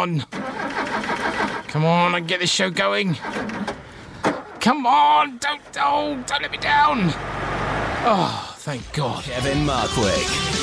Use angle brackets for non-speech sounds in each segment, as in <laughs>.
on. Come on, I get this show going. Come on, don't, oh, don't let me down. Oh, thank God. Kevin Markwick.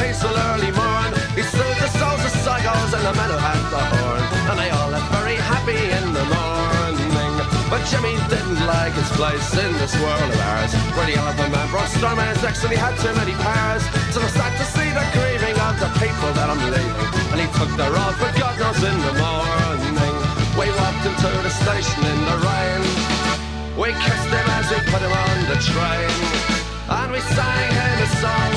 Peaceful early morn. He soothed the souls of psychos and the who had the horn. And they all left very happy in the morning. But Jimmy didn't like his place in this world of ours. Where the elephant man brought storm and his ex and he had too many powers. So I sad to see the grieving of the people that I'm leaving. And he took the road for God knows in the morning. We walked into the station in the rain. We kissed him as we put him on the train. And we sang him a song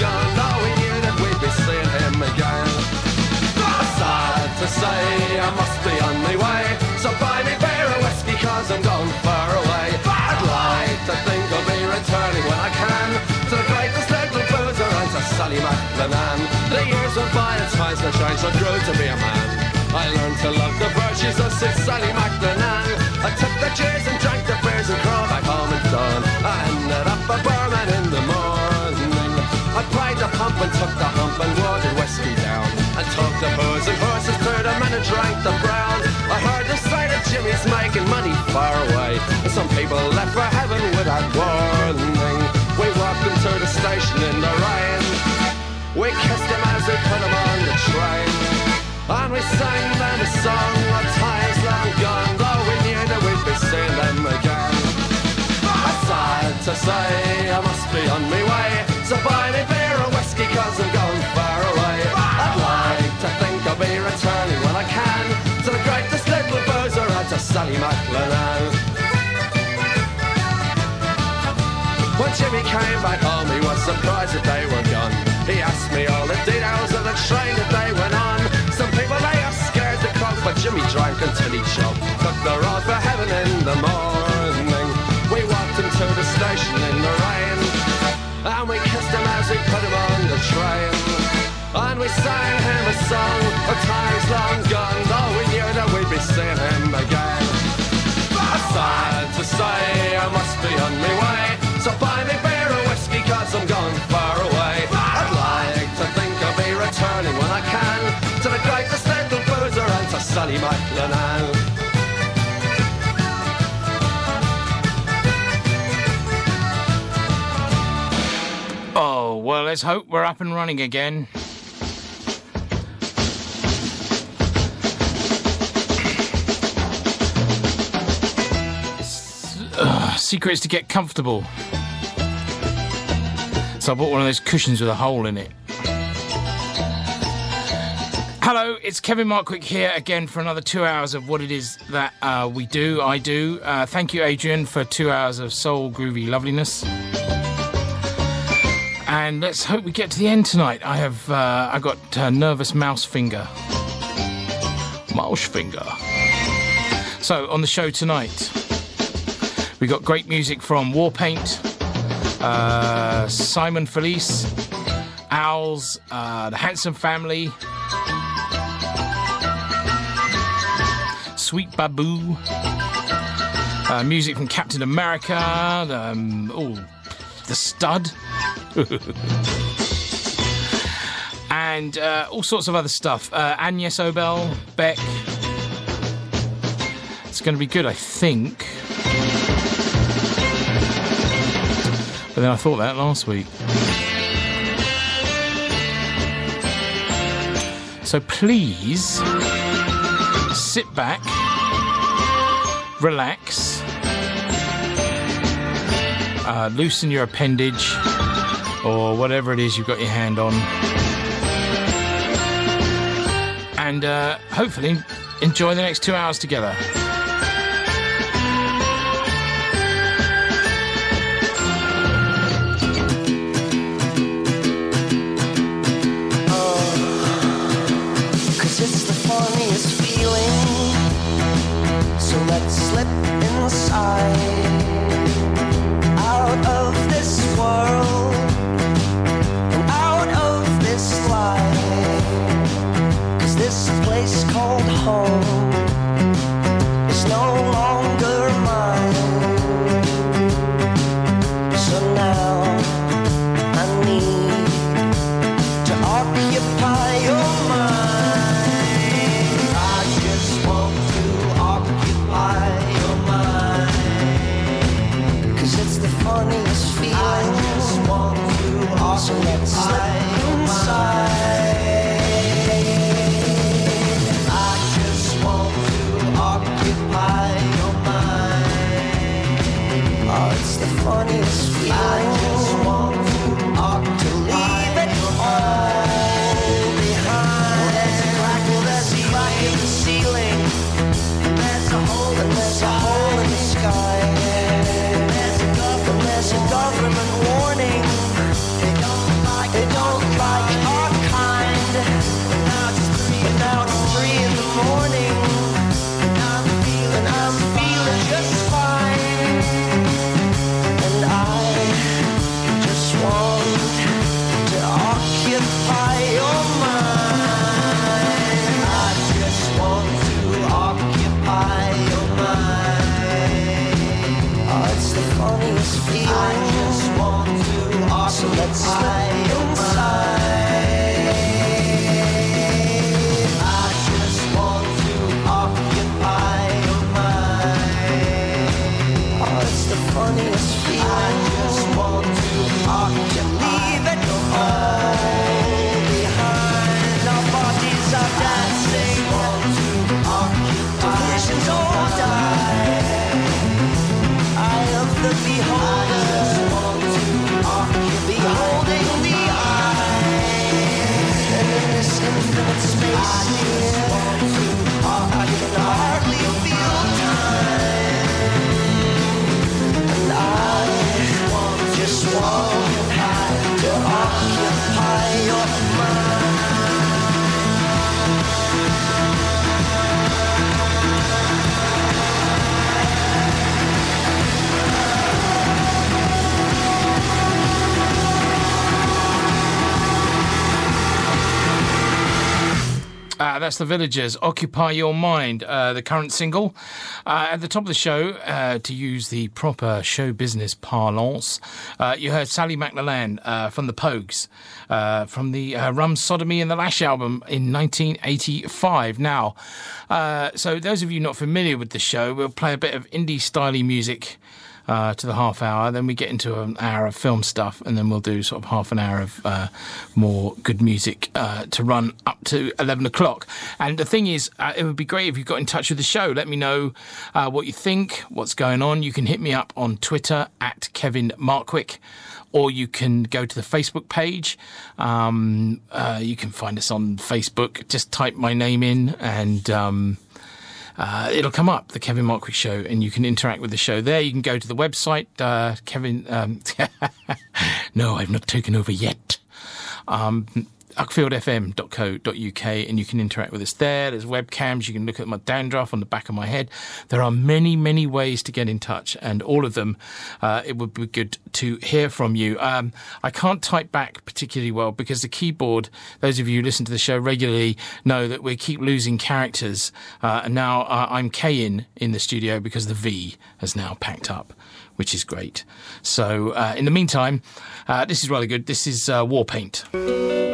gone. Though we knew that we'd be seeing him again. Sad to say, I must be on my way. So buy me beer and whiskey, cause I'm going far away. I'd like to think I'll be returning when I can. To the greatest little boozer and to Sally MacLennane. The years went by and times have changed, I grew to be a man. I learned to love the virtues of Sid Sally MacLennane. I took the cheers and drank the beers and crawled back home at dawn. I ended up a and took the hump and watered whiskey down. And took the booze and horses to the men and drank the brown. I heard the sight of Jimmy's making money far away. And some people left for heaven without warning. We walked into the station in the rain. We kissed him as we put him on the train. And we sang them a song of times long gone though we knew that we'd be seeing them again. I'm sad to say I must be on my way, so Sally MacLennane. When Jimmy came back home, he was surprised that they were gone. He asked me all the details of the train that they went on. Some people they are scared to croak, but Jimmy drank until he choked. Took the road for heaven in the morning. We walked into the station in the rain, and we kissed him as we put him on the train. And we sang him a song of times long let's hope we're up and running again. secret is to get comfortable. So I bought one of those cushions with a hole in it. Hello, it's Kevin Markwick here again for another two hours of what it is that uh, we do, I do. Uh, thank you, Adrian, for two hours of soul groovy loveliness and let's hope we get to the end tonight. I have uh, I got uh, nervous mouse finger, mouse finger. So on the show tonight, we got great music from Warpaint, uh, Simon Felice, Owls, uh, the Handsome Family, Sweet Baboo. Uh, music from Captain America, um, oh, the Stud, <laughs> and uh, all sorts of other stuff. Uh, Agnes Obel, Beck. It's going to be good, I think. But then I thought that last week. So please sit back, relax, uh, loosen your appendage or whatever it is you've got your hand on. And uh, hopefully enjoy the next two hours together. Uh, that's the Villagers. Occupy Your Mind, uh, the current single. Uh, at the top of the show, uh, to use the proper show business parlance, uh, you heard Sally McLellan uh, from the Pogues, from the Rum Sodomy and the Lash album in 1985. Now, so those of you not familiar with the show, we'll play a bit of indie styly music uh, to the half hour. Then we get into an hour of film stuff, and then we'll do sort of half an hour of uh, more good music uh, to run up to 11 o'clock. And the thing is, uh, it would be great if you got in touch with the show. Let me know uh, what you think, what's going on. You can hit me up on Twitter at Kevin Markwick or you can go to the Facebook page. Um, uh, you can find us on Facebook. Just type my name in and um, uh, it'll come up, the Kevin Markwick Show, and you can interact with the show there. You can go to the website, uh, Kevin. Um, <laughs> no, I've not taken over yet. Um, uckfieldfm.co.uk and you can interact with us there. There's webcams. You can look at my dandruff on the back of my head. There are many, many ways to get in touch, and all of them, uh, it would be good to hear from you. Um, I can't type back particularly well because the keyboard, those of you who listen to the show regularly know that we keep losing characters. Uh, and now uh, I'm K-in in the studio because the V has now packed up which is great. So, uh, in the meantime, uh, this is really good. This is uh, Warpaint.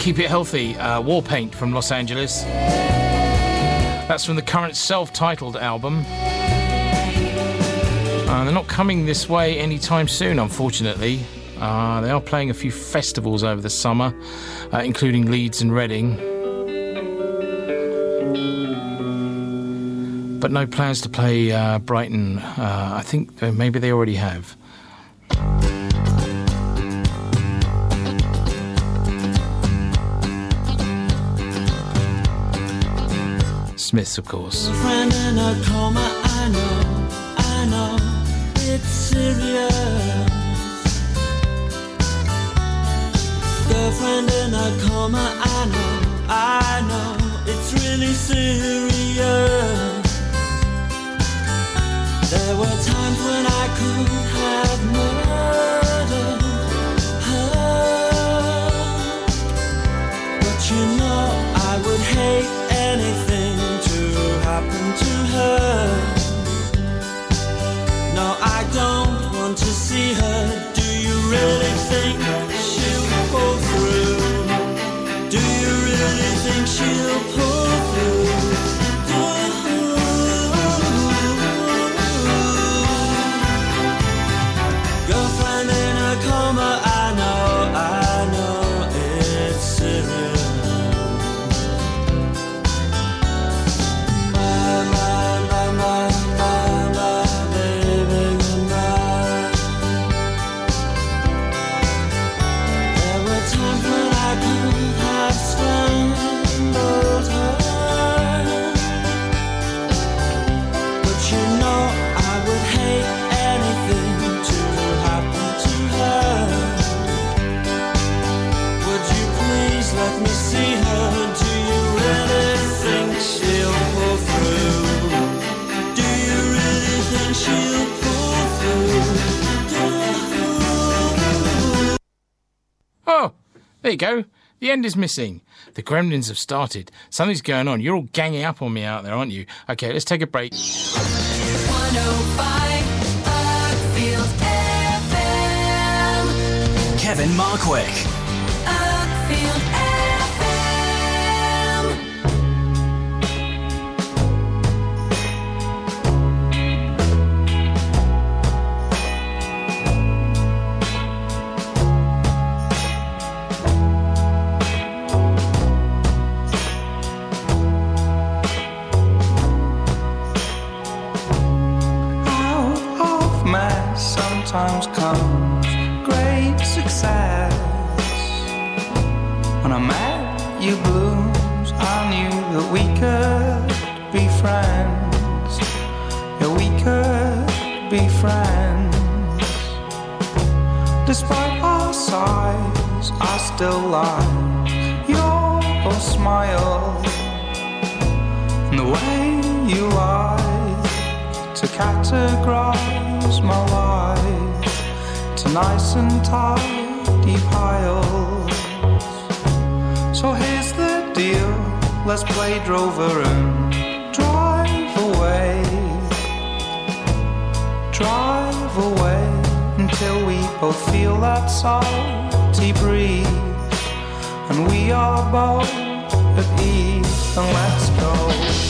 Keep It Healthy, uh, Warpaint from Los Angeles. That's from the current self titled album. Uh, they're not coming this way anytime soon, unfortunately. Uh, they are playing a few festivals over the summer, uh, including Leeds and Reading. But no plans to play uh, Brighton. Uh, I think maybe they already have. Smiths, of course. Girlfriend in a coma, I know, I know, it's really serious. There were times when I could have murdered there you go. The end is missing. The gremlins have started. Something's going on. You're all ganging up on me out there, aren't you? Okay, let's take a break. 105 Uckfield FM. Kevin Markwick. Sometimes comes great success. When I met you, Blooms, I knew that we could be friends. Yeah, we could be friends. Despite our size, I still like your smile and the way you like to categorize my life to nice and tidy piles. So here's the deal let's play drover and drive away. Drive away until we both feel that salty breeze and we are both at ease. And let's go.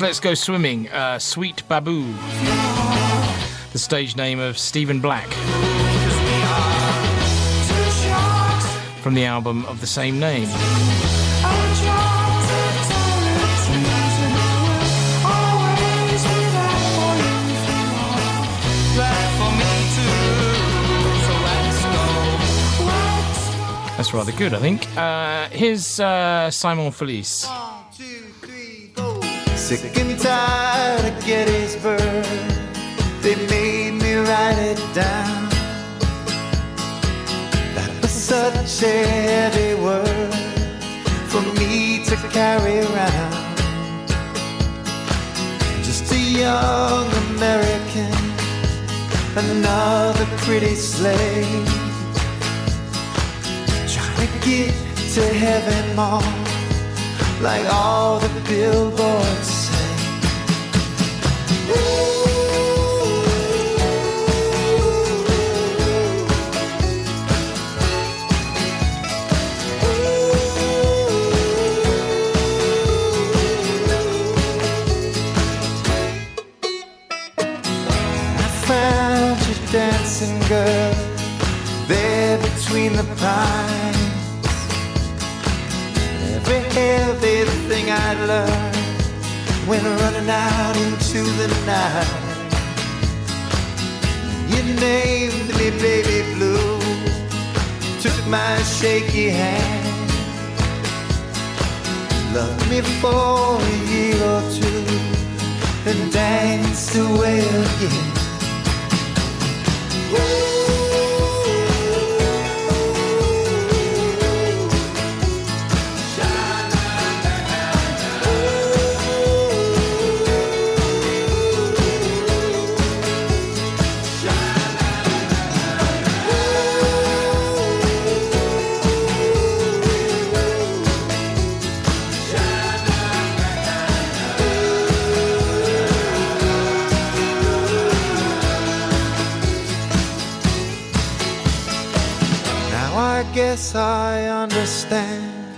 Let's Go Swimming, uh, Sweet Baboo, the stage name of Stephen Black from the album of the same name. That's rather good, I think. Uh, here's uh, Simon Felice. Sick and tired of Gettysburg. They made me write it down. That was such a heavy word for me to carry around. Just a young American, another pretty slave. Trying to get to heaven, mom like all the billboards learned went running out into the night. You named me baby blue, took my shaky hand. Loved me for a year or two, and danced away again. Now I understand.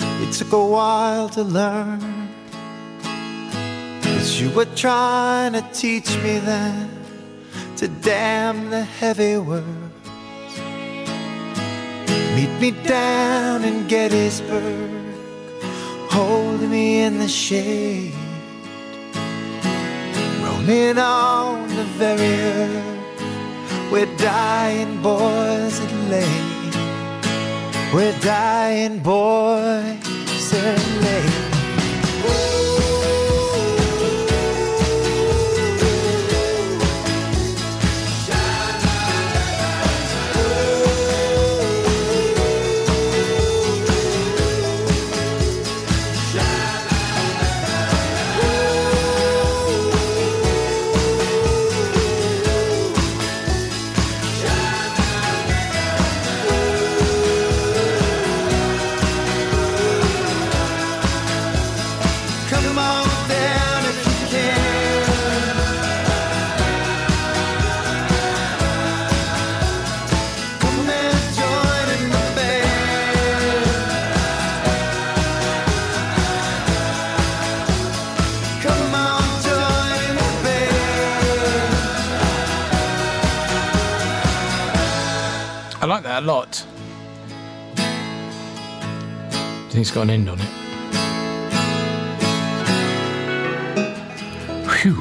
It took a while to learn. That you were trying to teach me then to damn the heavy words. Meet me down in Gettysburg, holding me in the shade. Rolling on the very earth where dying boys had laid. Where dying boys had laid. That lot. I think it's got an end on it. Phew.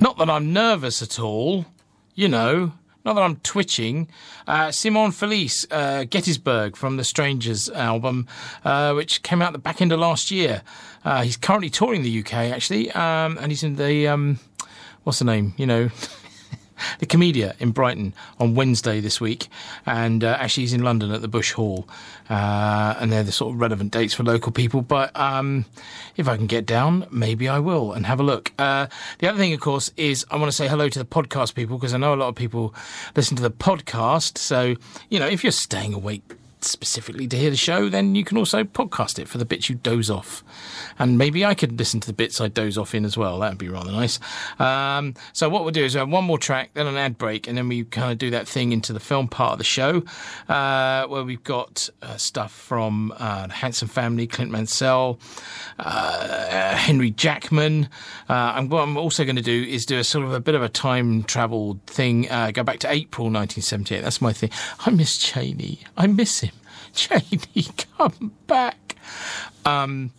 Not that I'm nervous at all, you know. Not that I'm twitching. Uh, Simon Felice, uh, Gettysburg from the Strangers album, uh, which came out the back end of last year. Uh, he's currently touring the UK, actually, um, and he's in the, um, what's the name? You know, <laughs> the Komedia in Brighton on Wednesday this week, and uh, actually he's in London at the Bush Hall, uh, and they're the sort of relevant dates for local people. But um, if I can get down, maybe I will and have a look. Uh, the other thing, of course, is I want to say hello to the podcast people because I know a lot of people listen to the podcast. So you know, if you're staying awake specifically to hear the show, then you can also podcast it for the bits you doze off. And maybe I could listen to the bits I doze off in as well. That'd be rather nice. Um, so what we'll do is we have one more track, then an ad break, and then we kind of do that thing into the film part of the show, uh, where we've got uh, stuff from uh, the Handsome Family, Clint Mansell, uh, Henry Jackman. Uh, and what I'm also going to do is do a sort of a bit of a time travel thing, uh, go back to April 1978. That's my thing. I miss Cheney. I miss him. Cheney, <laughs> come back. Um,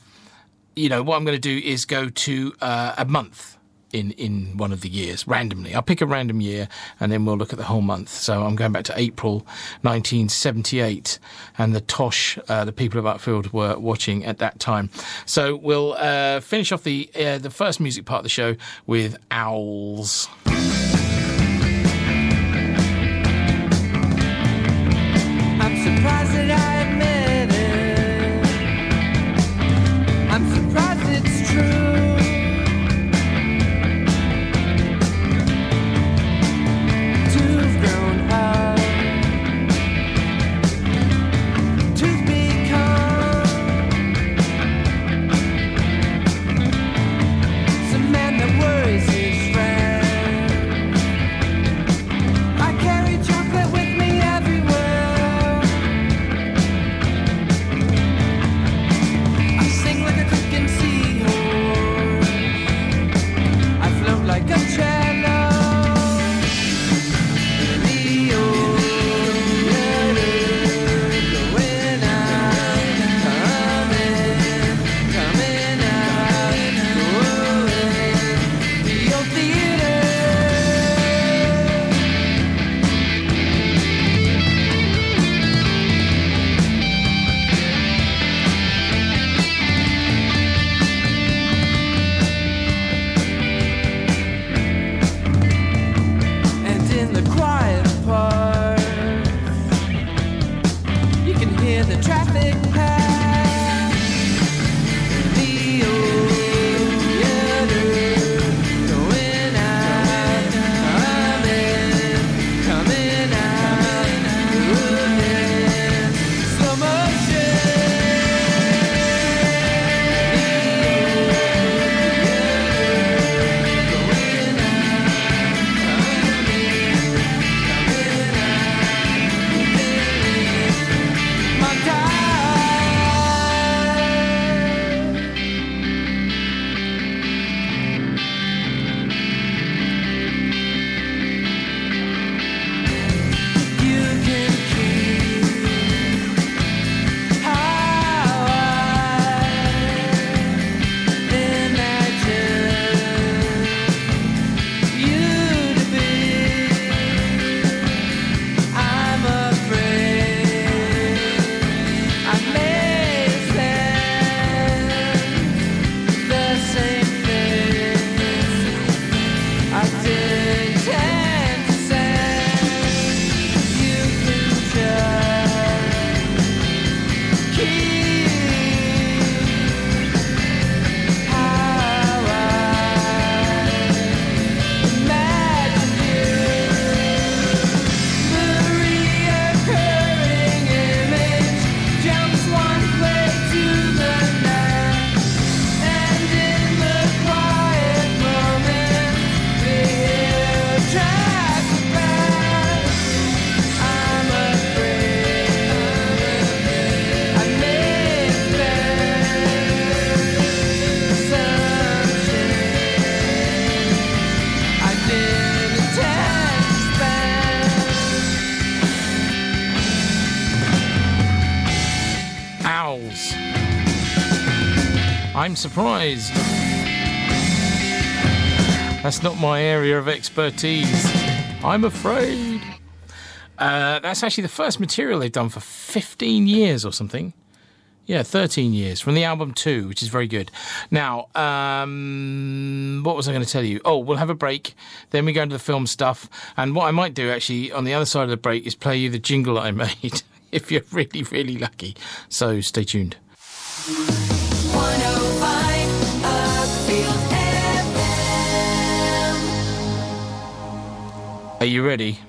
you know, what I'm going to do is go to uh, a month in, in one of the years randomly. I'll pick a random year and then we'll look at the whole month. So I'm going back to April 1978 and the Tosh, uh, the people of Uckfield were watching at that time. So we'll uh, finish off the, uh, the first music part of the show with Owls. Surprised. That's not my area of expertise. I'm afraid. Uh, that's actually the first material they've done for 15 years or something. Yeah, 13 years from the album 2, which is very good. Now, um, what was I going to tell you? Oh, we'll have a break. Then we go into the film stuff. And what I might do actually on the other side of the break is play you the jingle I <laughs> made if you're really, really lucky. So stay tuned. You ready?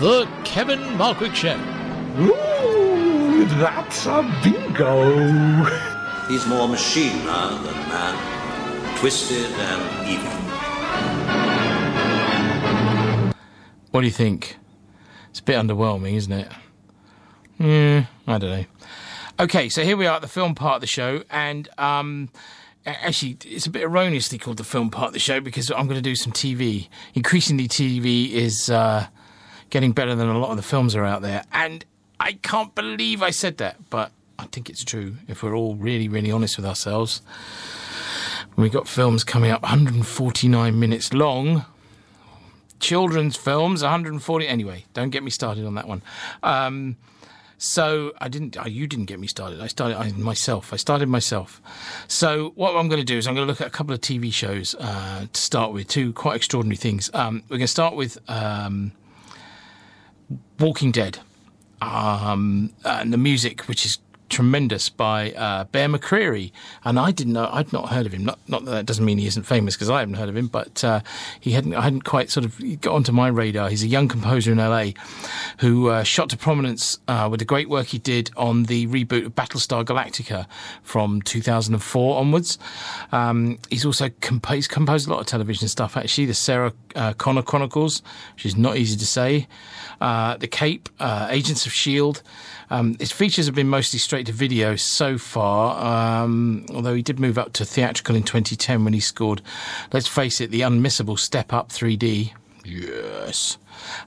The Kevin Markwick Show. Ooh, that's a bingo. He's more machine now than man, twisted and evil. What do you think? It's a bit underwhelming, isn't it? Hmm, I don't know. Okay, so here we are at the film part of the show, and um, a- actually, it's a bit erroneously called the film part of the show because I'm going to do some TV. Increasingly, TV is uh, getting better than a lot of the films are out there, and I can't believe I said that, but I think it's true if we're all really, really honest with ourselves. We've got films coming up 149 minutes long children's films 140 anyway don't get me started on that one um, so i didn't oh, you didn't get me started. I started I, myself. I started myself. So what i'm going to do is i'm going to look at a couple of tv shows uh, to start with two quite extraordinary things. Um, we're going to start with um, walking dead. Um, and the music, which is tremendous by uh, Bear McCreary. And I didn't know, I'd not heard of him. Not, not that that doesn't mean he isn't famous because I haven't heard of him, but uh, he hadn't, I hadn't quite sort of got onto my radar. He's a young composer in LA who uh, shot to prominence uh, with the great work he did on the reboot of Battlestar Galactica from 2004 onwards. Um, he's also he's composed a lot of television stuff, actually. The Sarah uh, Connor Chronicles, which is not easy to say. Uh, the Cape, Agents of S.H.I.E.L.D. Um, his features have been mostly straight to video so far, um, although he did move up to theatrical in 2010 when he scored, let's face it, the unmissable Step Up 3D. Yes.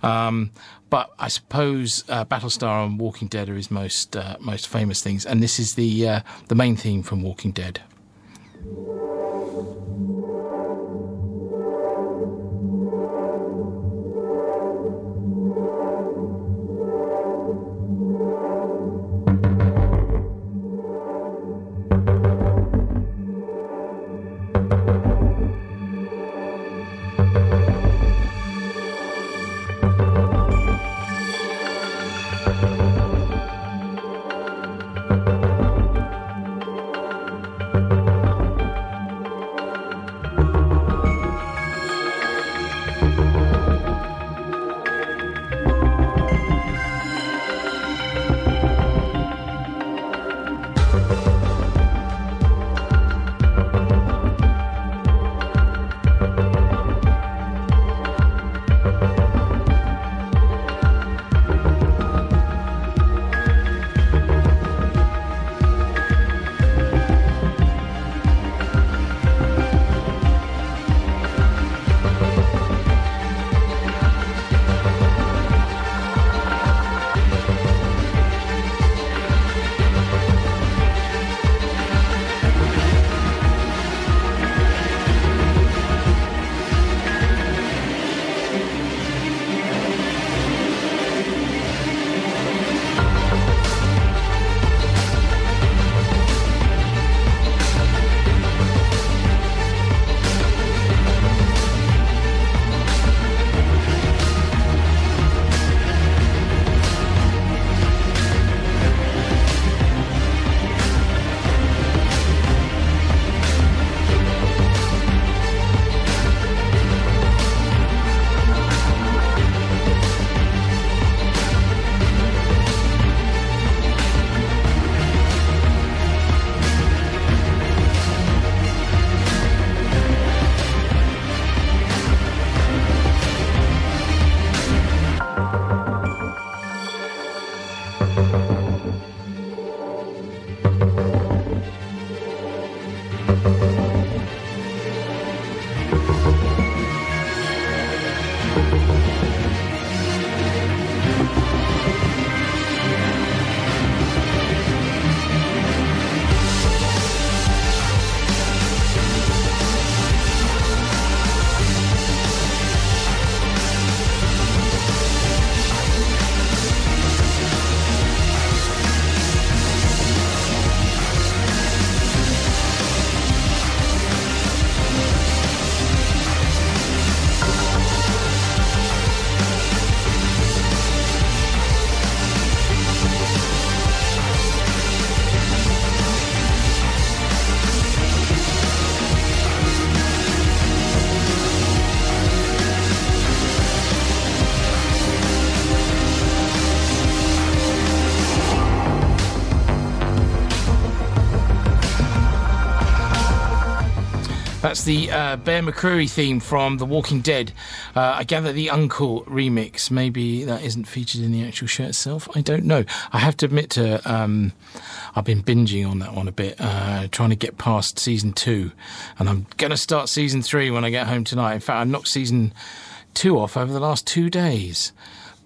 Um, but I suppose uh, Battlestar and Walking Dead are his most uh, most famous things, and this is the uh, the main theme from Walking Dead. That's the uh, Bear McCreary theme from The Walking Dead. Uh, I gather the UNKLE remix. Maybe that isn't featured in the actual show itself. I don't know. I have to admit to um, I've been binging on that one a bit, uh, trying to get past season two, and I'm going to start season three when I get home tonight. In fact, I knocked season two off over the last two days.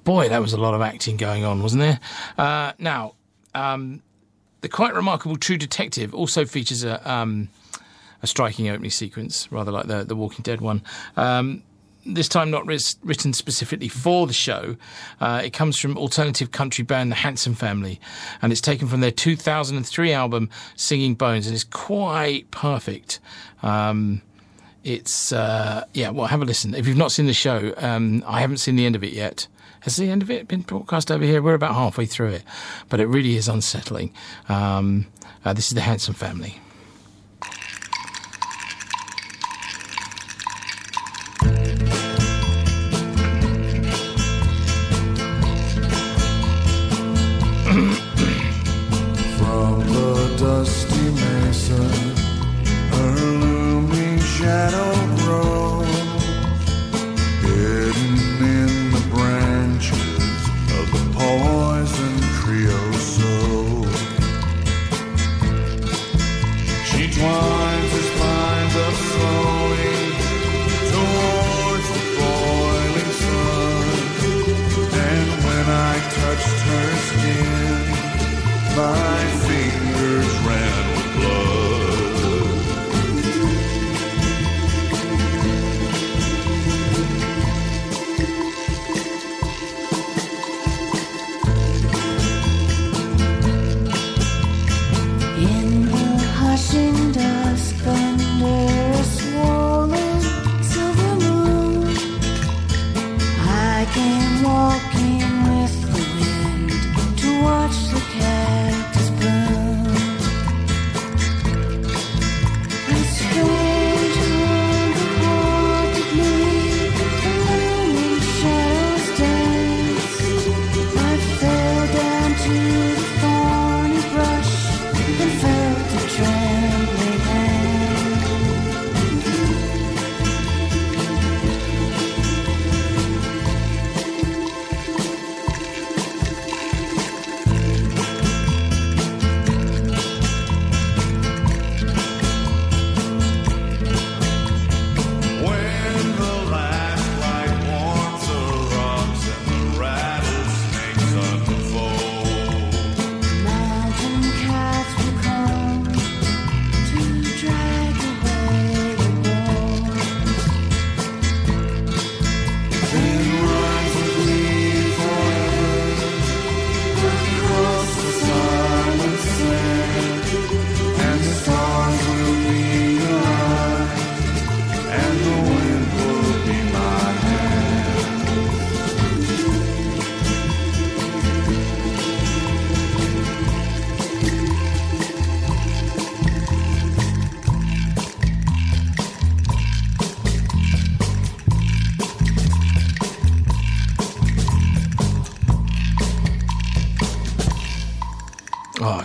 Boy, that was a lot of acting going on, wasn't there? Uh, now, um, the quite remarkable True Detective also features a. Um, a striking opening sequence, rather like the the Walking Dead one. Um, this time not ris- written specifically for the show. Uh, it comes from alternative country band The Handsome Family, and it's taken from their 2003 album Singing Bones, and it's quite perfect. Um, it's uh, yeah. Well, have a listen. If you've not seen the show, um, I haven't seen the end of it yet. Has the end of it been broadcast over here? We're about halfway through it, but it really is unsettling. Um, uh, this is the Handsome Family.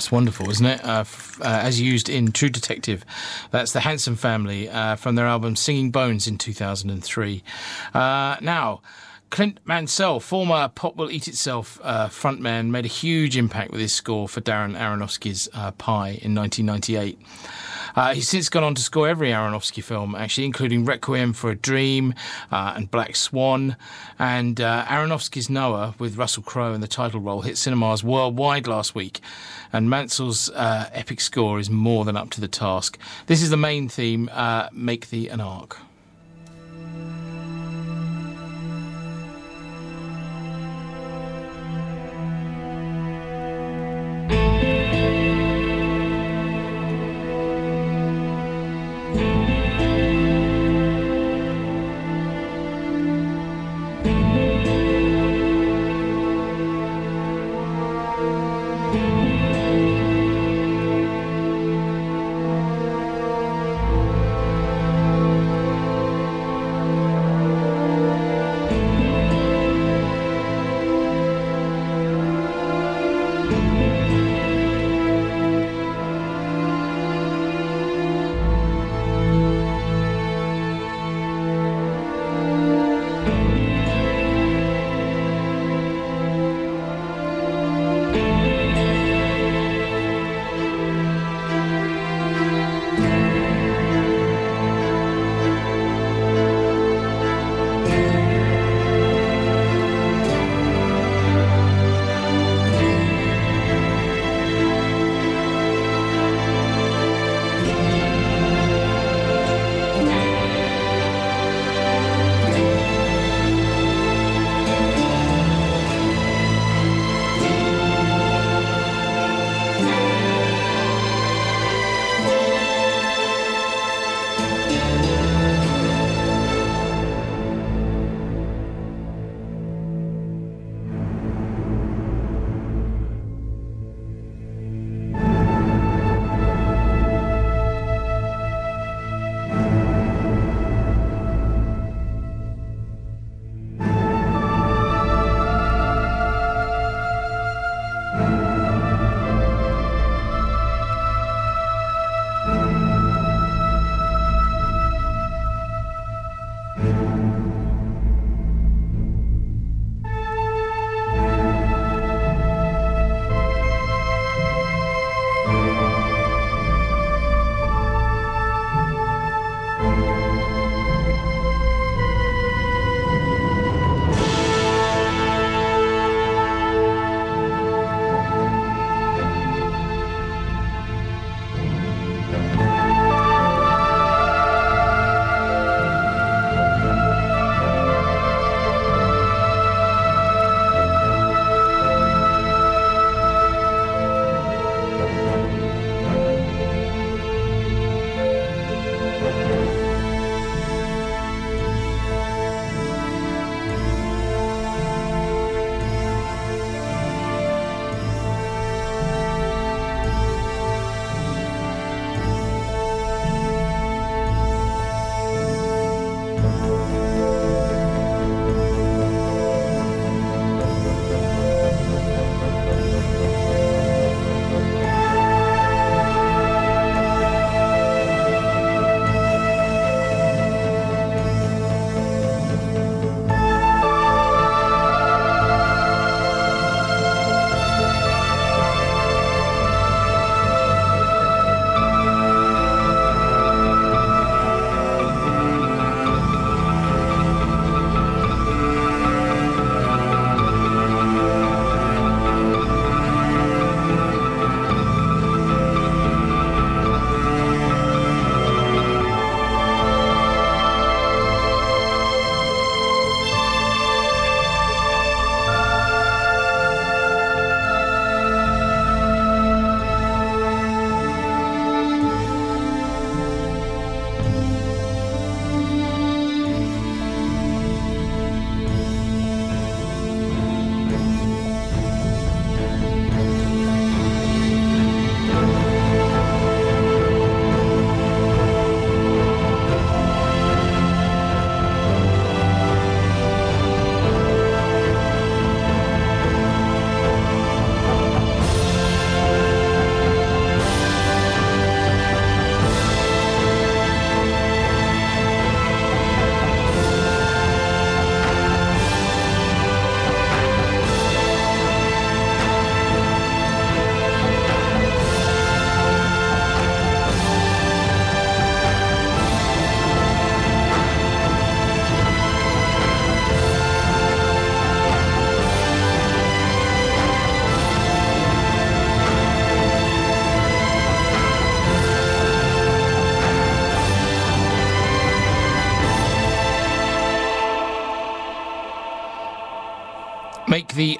It's wonderful, isn't it? Uh, f- uh, as used in True Detective. That's the Handsome Family uh, from their album Singing Bones in 2003. Uh, now, Clint Mansell, former Pop Will Eat Itself uh, frontman, made a huge impact with his score for Darren Aronofsky's uh, Pi in 1998. Uh, he's since gone on to score every Aronofsky film, actually, including Requiem for a Dream uh, and Black Swan. And uh, Aronofsky's Noah, with Russell Crowe in the title role, hit cinemas worldwide last week. And Mansell's uh, epic score is more than up to the task. This is the main theme Make Thee an Ark.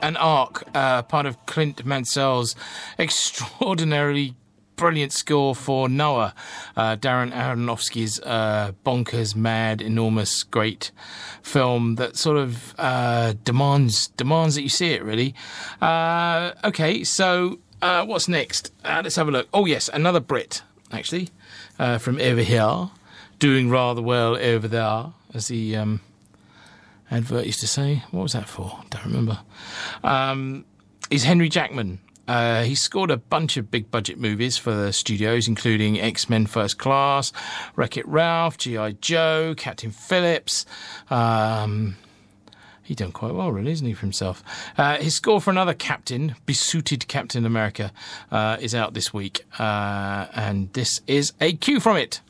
An arc uh, part of Clint Mansell's extraordinarily brilliant score for Noah, uh, Darren Aronofsky's uh, bonkers, mad, enormous, great film that sort of uh, demands demands that you see it. Really. Uh, okay, so uh, what's next? Uh, let's have a look. Oh yes, another Brit actually from over here, doing rather well over there, as the um, advert used to say. What was that for? Don't remember. Um, is Henry Jackman. Uh, he scored a bunch of big budget movies for the studios, including X Men First Class, Wreck It Ralph, G.I. Joe, Captain Phillips. Um, he done quite well, really, isn't he, for himself? Uh, his score for another Captain, Besuited Captain America, uh, is out this week. Uh, and this is a cue from it.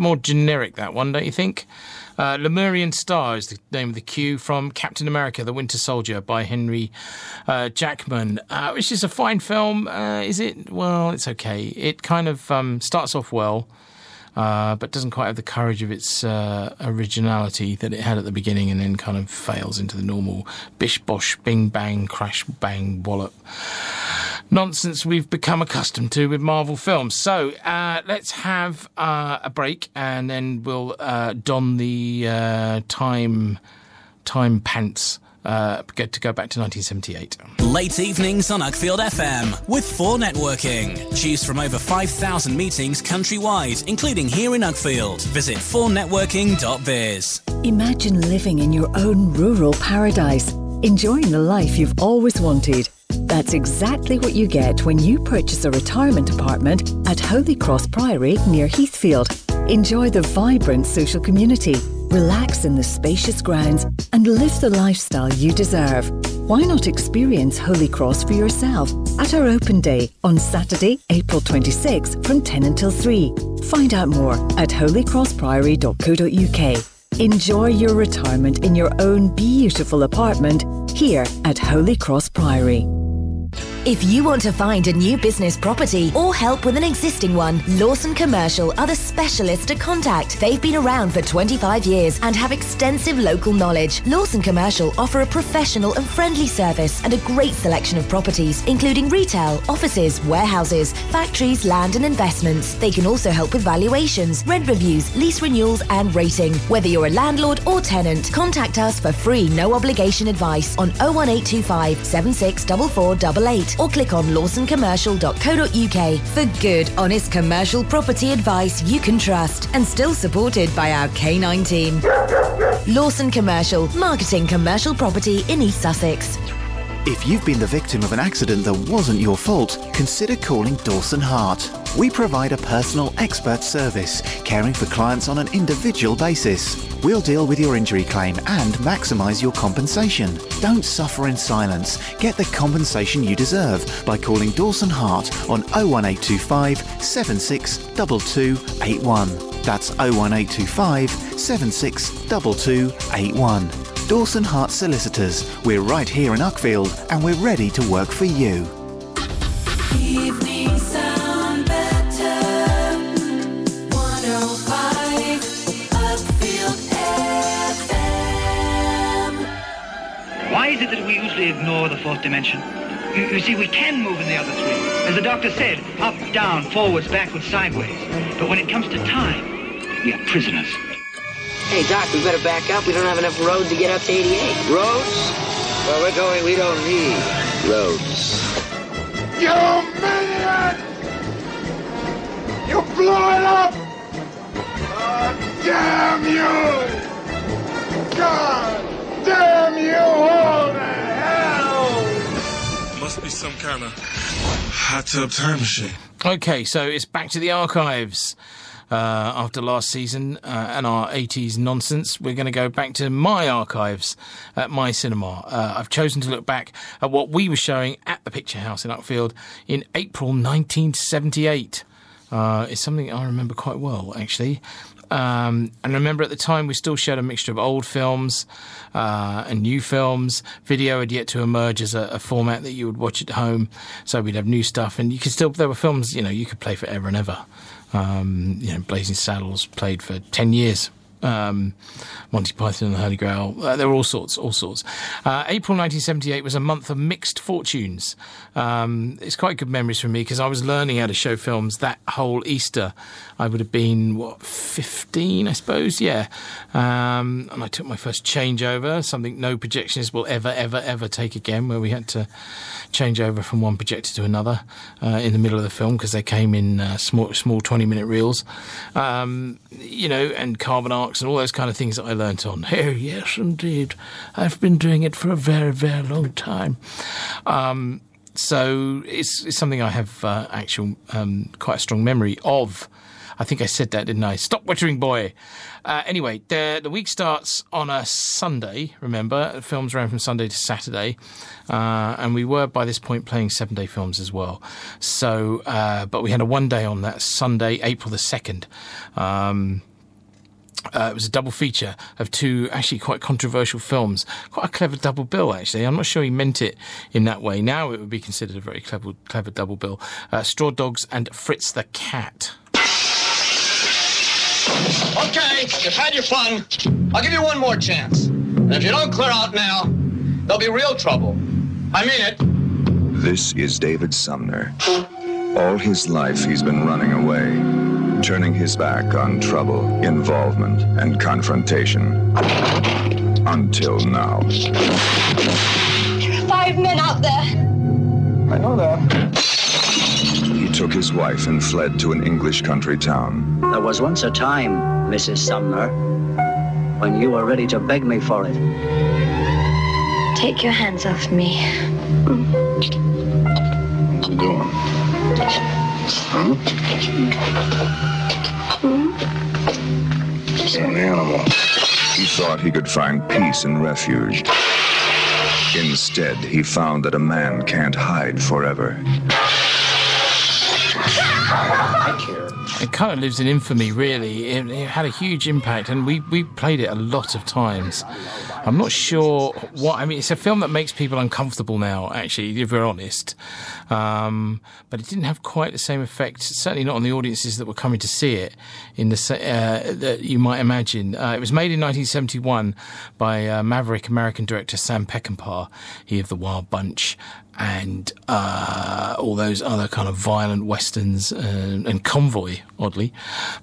More generic, that one, don't you think? Uh, Lemurian Star is the name of the cue from Captain America The Winter Soldier by Henry uh, Jackman, uh, which is a fine film. Uh, is it? Well, it's okay. It kind of um, starts off well. Uh, but doesn't quite have the courage of its uh, originality that it had at the beginning, and then kind of fails into the normal bish bosh, bing bang, crash bang, wallop nonsense we've become accustomed to with Marvel films. So uh, let's have uh, a break, and then we'll uh, don the uh, time time pants. Uh, get to go back to 1978. Late evenings on Uckfield FM with 4 Networking. Choose from over 5,000 meetings countrywide, including here in Uckfield. Visit 4networking.biz. Imagine living in your own rural paradise, enjoying the life you've always wanted. That's exactly what you get when you purchase a retirement apartment at Holy Cross Priory near Heathfield. Enjoy the vibrant social community, relax in the spacious grounds, and live the lifestyle you deserve. Why not experience Holy Cross for yourself at our open day on Saturday, April 26 from 10 until 3? Find out more at holycrosspriory.co.uk. Enjoy your retirement in your own beautiful apartment here at Holy Cross Priory. If you want to find a new business property or help with an existing one, Lawson Commercial are the specialists to contact. They've been around for 25 years and have extensive local knowledge. Lawson Commercial offer a professional and friendly service and a great selection of properties, including retail, offices, warehouses, factories, land and investments. They can also help with valuations, rent reviews, lease renewals and rating. Whether you're a landlord or tenant, contact us for free no obligation advice on 01825 764488 or click on lawsoncommercial.co.uk for good, honest commercial property advice you can trust and still supported by our K9 team. Lawson Commercial, marketing commercial property in East Sussex. If you've been the victim of an accident that wasn't your fault, consider calling Dawson Hart. We provide a personal expert service, caring for clients on an individual basis. We'll deal with your injury claim and maximise your compensation. Don't suffer in silence. Get the compensation you deserve by calling Dawson Hart on 01825 762281. That's 01825 762281. Dawson Hart Solicitors. We're right here in Uckfield and we're ready to work for you. Evening sound better. 105 Uckfield FM. Why is it that we usually ignore the fourth dimension? You, you see, we can move in the other three. As the doctor said, up, down, forwards, backwards, sideways. But when it comes to time, we are prisoners. Hey, Doc, we better back up. We don't have enough road to get up to 88. Roads? Where we're going, we don't need roads. You maniac! You blew it up! God damn you! God damn you all to hell! Must be some kind of hot tub time machine. Okay, so it's back to the archives. Uh, after last season uh, and our 80s nonsense, we're going to go back to my archives at my cinema. Uh, I've chosen to look back at what we were showing at the Picture House in Uckfield in April 1978. Uh, it's something I remember quite well, actually. Um, and remember at the time we still showed a mixture of old films uh, and new films. Video had yet to emerge as a, a, format that you would watch at home, so we'd have new stuff, and you could still there were films you know you could play forever and ever. Um, you know, Blazing Saddles played for ten years. Um, Monty Python and the Holy Grail. Uh, there were all sorts, all sorts. Uh, April 1978 was a month of mixed fortunes. Um, it's quite good memories for me because I was learning how to show films that whole Easter. I would have been, what, 15, I suppose? Yeah. Um, and I took my first changeover, something no projectionist will ever, ever, ever take again, where we had to change over from one projector to another uh, in the middle of the film because they came in uh, small, small 20 minute reels. Um, you know, and carbon arcs and all those kind of things that I learnt on. <laughs> Oh, yes, indeed. I've been doing it for a very, very long time. Um, so it's, it's, something I have uh, actual um, quite a strong memory of. I think I said that, didn't I? Stop wittering, boy. Uh, anyway, the, the week starts on a Sunday. Remember, the films ran from Sunday to Saturday, uh, and we were by this point playing seven day films as well. So, uh, but we had a one day on that Sunday, April the second. Um, uh, it was a double feature of two actually quite controversial films. Quite a clever double bill, actually. I'm not sure he meant it in that way. Now it would be considered a very clever, clever double bill. Uh, Straw Dogs and Fritz the Cat. Okay, you've had your fun. I'll give you one more chance. And if you don't clear out now, there'll be real trouble. I mean it. This is David Sumner. All his life he's been running away, turning his back on trouble, involvement, and confrontation. Until now. There are five men out there. I know that. He took his wife and fled to an English country town. There was once a time, Mrs. Sumner, when you were ready to beg me for it. Take your hands off me. What are you doing? You're an animal. He thought he could find peace and refuge. Instead, he found that a man can't hide forever. It kind of lives in infamy, really. It, it had a huge impact, and we, we played it a lot of times. I'm not sure what. I mean, it's a film that makes people uncomfortable now, actually, if we're honest. Um, but it didn't have quite the same effect, certainly not on the audiences that were coming to see it, in the uh, that you might imagine. Uh, it was made in 1971 by uh, maverick American director Sam Peckinpah, he of The Wild Bunch and uh, all those other kind of violent westerns uh, and convoy, oddly.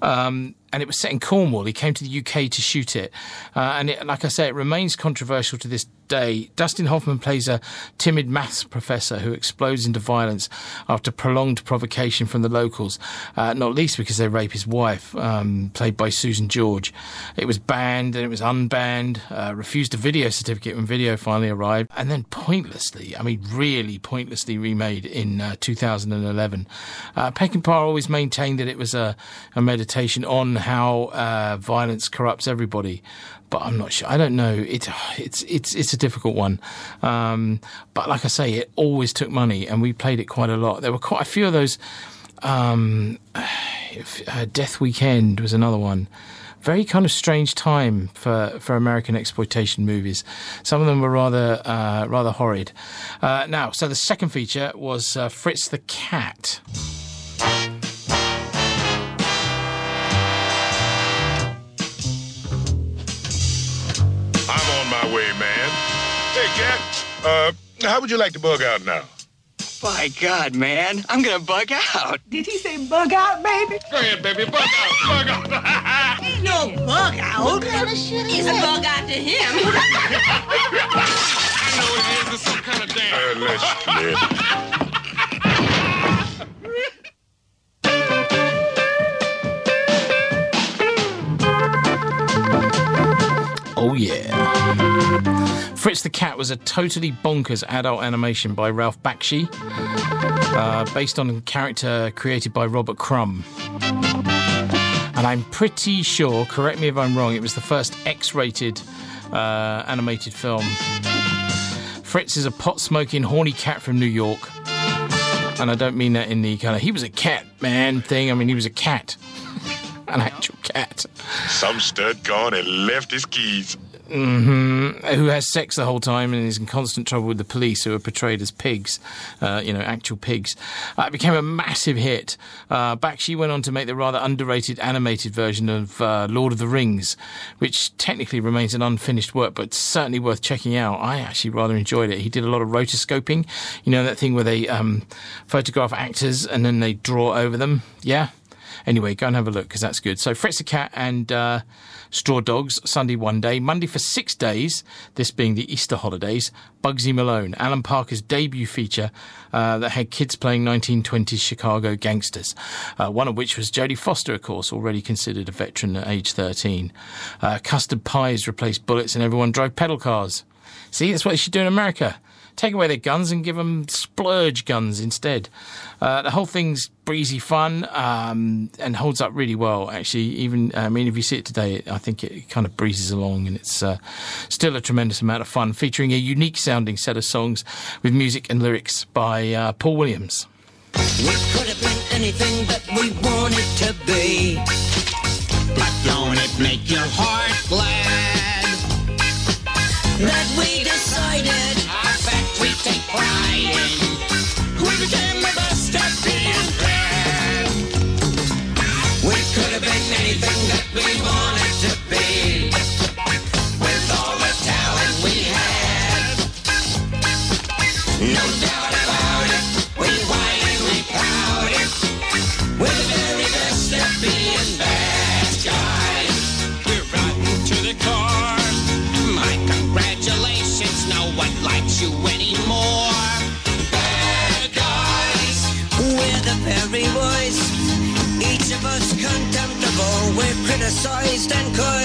Um, and it was set in Cornwall. He came to the UK to shoot it, uh, and it, like I say, it remains controversial to this day. Dustin Hoffman plays a timid maths professor who explodes into violence after prolonged provocation from the locals, uh, not least because they rape his wife, um, played by Susan George. It was banned and it was unbanned, uh, refused a video certificate when video finally arrived, and then pointlessly, I mean, really pointlessly remade in uh, 2011. Uh, Peckinpah always maintained that it was a, a meditation on how uh, violence corrupts everybody but I'm not sure. I don't know. It's it's it's it's a difficult one. Um, but like I say, it always took money, and we played it quite a lot. There were quite a few of those. Um, uh, Death Weekend was another one. Very kind of strange time for, for American exploitation movies. Some of them were rather uh, rather horrid. Uh, now, so the second feature was uh, Fritz the Cat. Uh, how would you like to bug out now? By God, man, I'm gonna bug out. Did he say bug out, baby? Go ahead, baby, bug out, bug out. <laughs> Ain't no bug out. What kind of shit is It's a bug out to him. <laughs> I know it is. It's some kind of damn. Uh, let's Oh, yeah. Fritz the Cat was a totally bonkers adult animation by Ralph Bakshi, uh, based on a character created by Robert Crumb. And I'm pretty sure, correct me if I'm wrong, it was the first X rated uh, animated film. Fritz is a pot smoking, horny cat from New York. And I don't mean that in the kind of he was a cat man thing. I mean, he was a cat. <laughs> An actual cat. Some stud gone and left his keys. hmm Who has sex the whole time and is in constant trouble with the police, who are portrayed as pigs, uh, you know, actual pigs. Uh, it became a massive hit. Uh, Bakshi went on to make the rather underrated animated version of uh, Lord of the Rings, which technically remains an unfinished work, but certainly worth checking out. I actually rather enjoyed it. He did a lot of rotoscoping, you know, that thing where they um, photograph actors and then they draw over them. Yeah. Anyway, go and have a look because that's good. So Fritz the Cat and uh, Straw Dogs, Sunday one day, Monday for six days, this being the Easter holidays, Bugsy Malone, Alan Parker's debut feature uh, that had kids playing 1920s Chicago gangsters, uh, one of which was Jodie Foster, of course, already considered a veteran at age 13. Uh, custard pies replaced bullets and everyone drove pedal cars. See, that's what you should do in America. Take away their guns and give them splurge guns instead. Uh, the whole thing's breezy fun um, and holds up really well, actually. Even, I mean, if you see it today, I think it kind of breezes along and it's uh, still a tremendous amount of fun, featuring a unique sounding set of songs with music and lyrics by uh, Paul Williams. We could have been anything that we wanted to be. But don't it make your heart glad that we and cursed.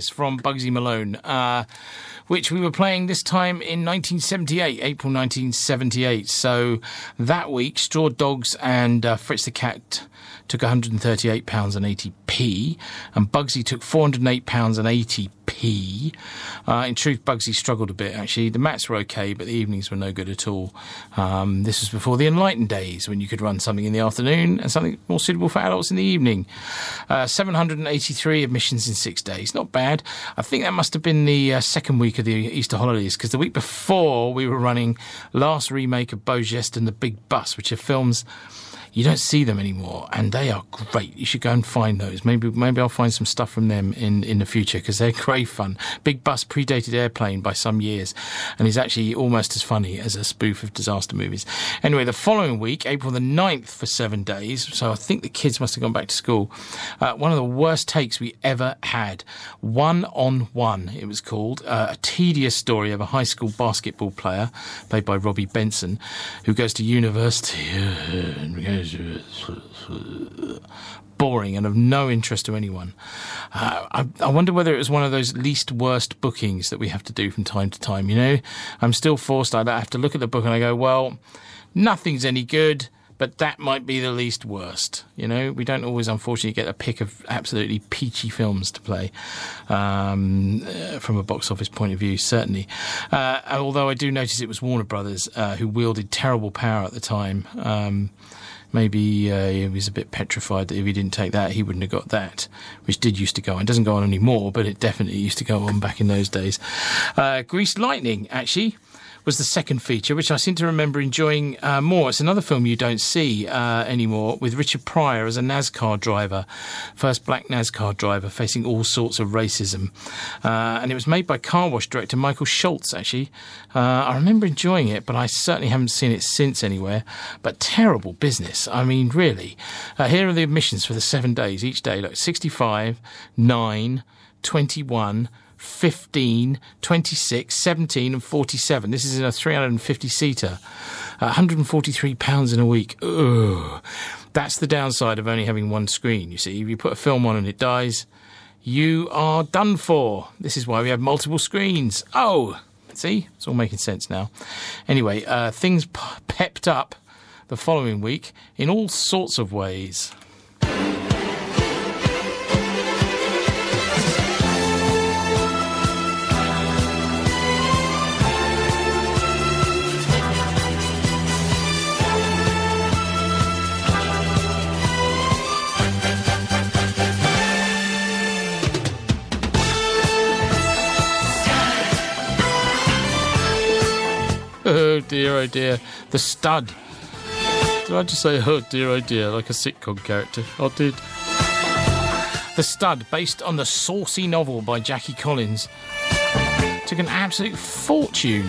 From Bugsy Malone, uh, which we were playing this time in 1978, April 1978. So that week, Straw Dogs and uh, Fritz the Cat took £138 and 80p, and Bugsy took £408 80p. Uh, in truth, Bugsy struggled a bit, actually. The mats were okay, but the evenings were no good at all. Um, this was before the enlightened days, when you could run something in the afternoon and something more suitable for adults in the evening. Uh, 783 admissions in six days. Not bad. I think that must have been the uh, second week of the Easter holidays, because the week before we were running last remake of Beau Geste and The Big Bus, which are films you don't see them anymore, and they are great. You should go and find those. Maybe maybe I'll find some stuff from them in, in the future because they're <laughs> great fun. Big Bus predated Airplane by some years, and is actually almost as funny as a spoof of disaster movies. Anyway, the following week, April the 9th for seven days, so I think the kids must have gone back to school. Uh, one of the worst takes we ever had. One on One, it was called. Uh, a tedious story of a high school basketball player, played by Robby Benson, who goes to university. <laughs> boring and of no interest to anyone. Uh, I, I, wonder whether it was one of those least worst bookings that we have to do from time to time. You know, I'm still forced. I have to look at the book and I go, well, nothing's any good. But that might be the least worst. You know, we don't always, unfortunately, get a pick of absolutely peachy films to play um, uh, from a box office point of view, certainly. Uh, although I do notice it was Warner Brothers uh, who wielded terrible power at the time. Um, maybe uh, he was a bit petrified that if he didn't take that, he wouldn't have got that, which did used to go on. It doesn't go on anymore, but it definitely used to go on back in those days. Uh, Greased Lightning, actually was the second feature, which I seem to remember enjoying uh, more. It's another film you don't see uh, anymore with Richard Pryor as a NASCAR driver, first black NASCAR driver facing all sorts of racism. Uh, and it was made by car wash director Michael Schultz, actually. Uh, I remember enjoying it, but I certainly haven't seen it since anywhere. But terrible business. I mean, really. Uh, here are the admissions for the seven days each day. Look, 65, 9, 21, 15, 26, 17, and 47. This is in a 350 seater. Uh, £143 in a week. Ugh. That's the downside of only having one screen, you see. If you put a film on and it dies, you are done for. This is why we have multiple screens. Oh, see? It's all making sense now. Anyway, uh, things p- pepped up the following week in all sorts of ways. Dear, oh dear. The stud. Did I just say, oh dear, oh dear, like a sitcom character? I did. The Stud, based on the saucy novel by Jackie Collins, took an absolute fortune.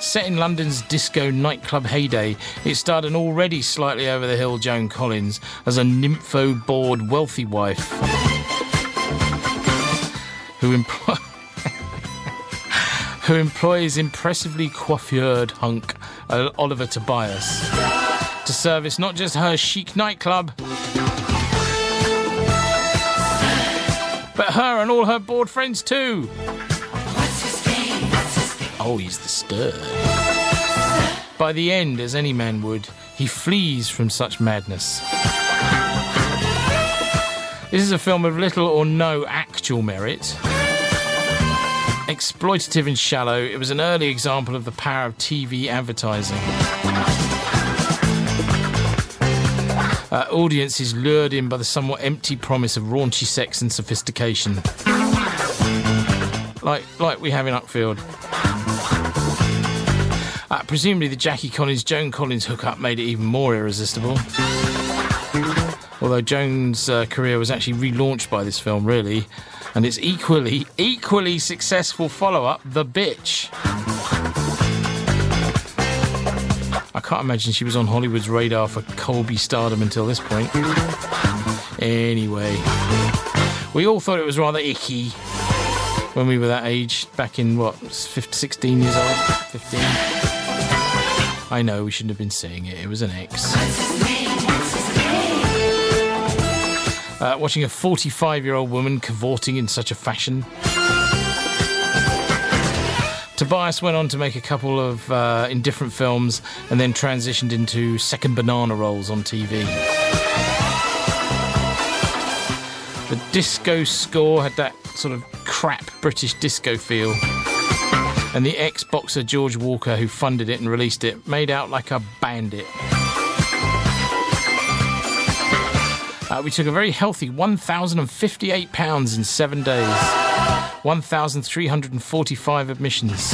Set in London's disco nightclub heyday, it starred an already slightly over the hill Joan Collins as a nympho bored wealthy wife who employed. <laughs> who employs impressively coiffured hunk uh, Oliver Tobias to service not just her chic nightclub, but her and all her bored friends too. Oh, he's the stir. By the end, as any man would, he flees from such madness. This is a film of little or no actual merit exploitative and shallow, it was an early example of the power of TV advertising. Uh, audiences lured in by the somewhat empty promise of raunchy sex and sophistication. Like, like we have in Uckfield. Uh, presumably, the Jackie Collins Joan Collins hookup made it even more irresistible. Although Joan's uh, career was actually relaunched by this film, really and its equally, equally successful follow up, The Bitch. I can't imagine she was on Hollywood's radar for Colby stardom until this point. Anyway, we all thought it was rather icky when we were that age, back in what, 15, 16 years old? 15. I know we shouldn't have been saying it, it was an X. Uh, watching a 45 year old woman cavorting in such a fashion. Tobias went on to make a couple of uh, in different films and then transitioned into second banana roles on TV. The disco score had that sort of crap British disco feel. And the ex boxer George Walker, who funded it and released it, made out like a bandit. Uh, we took a very healthy 1,058 pounds in seven days, 1,345 admissions.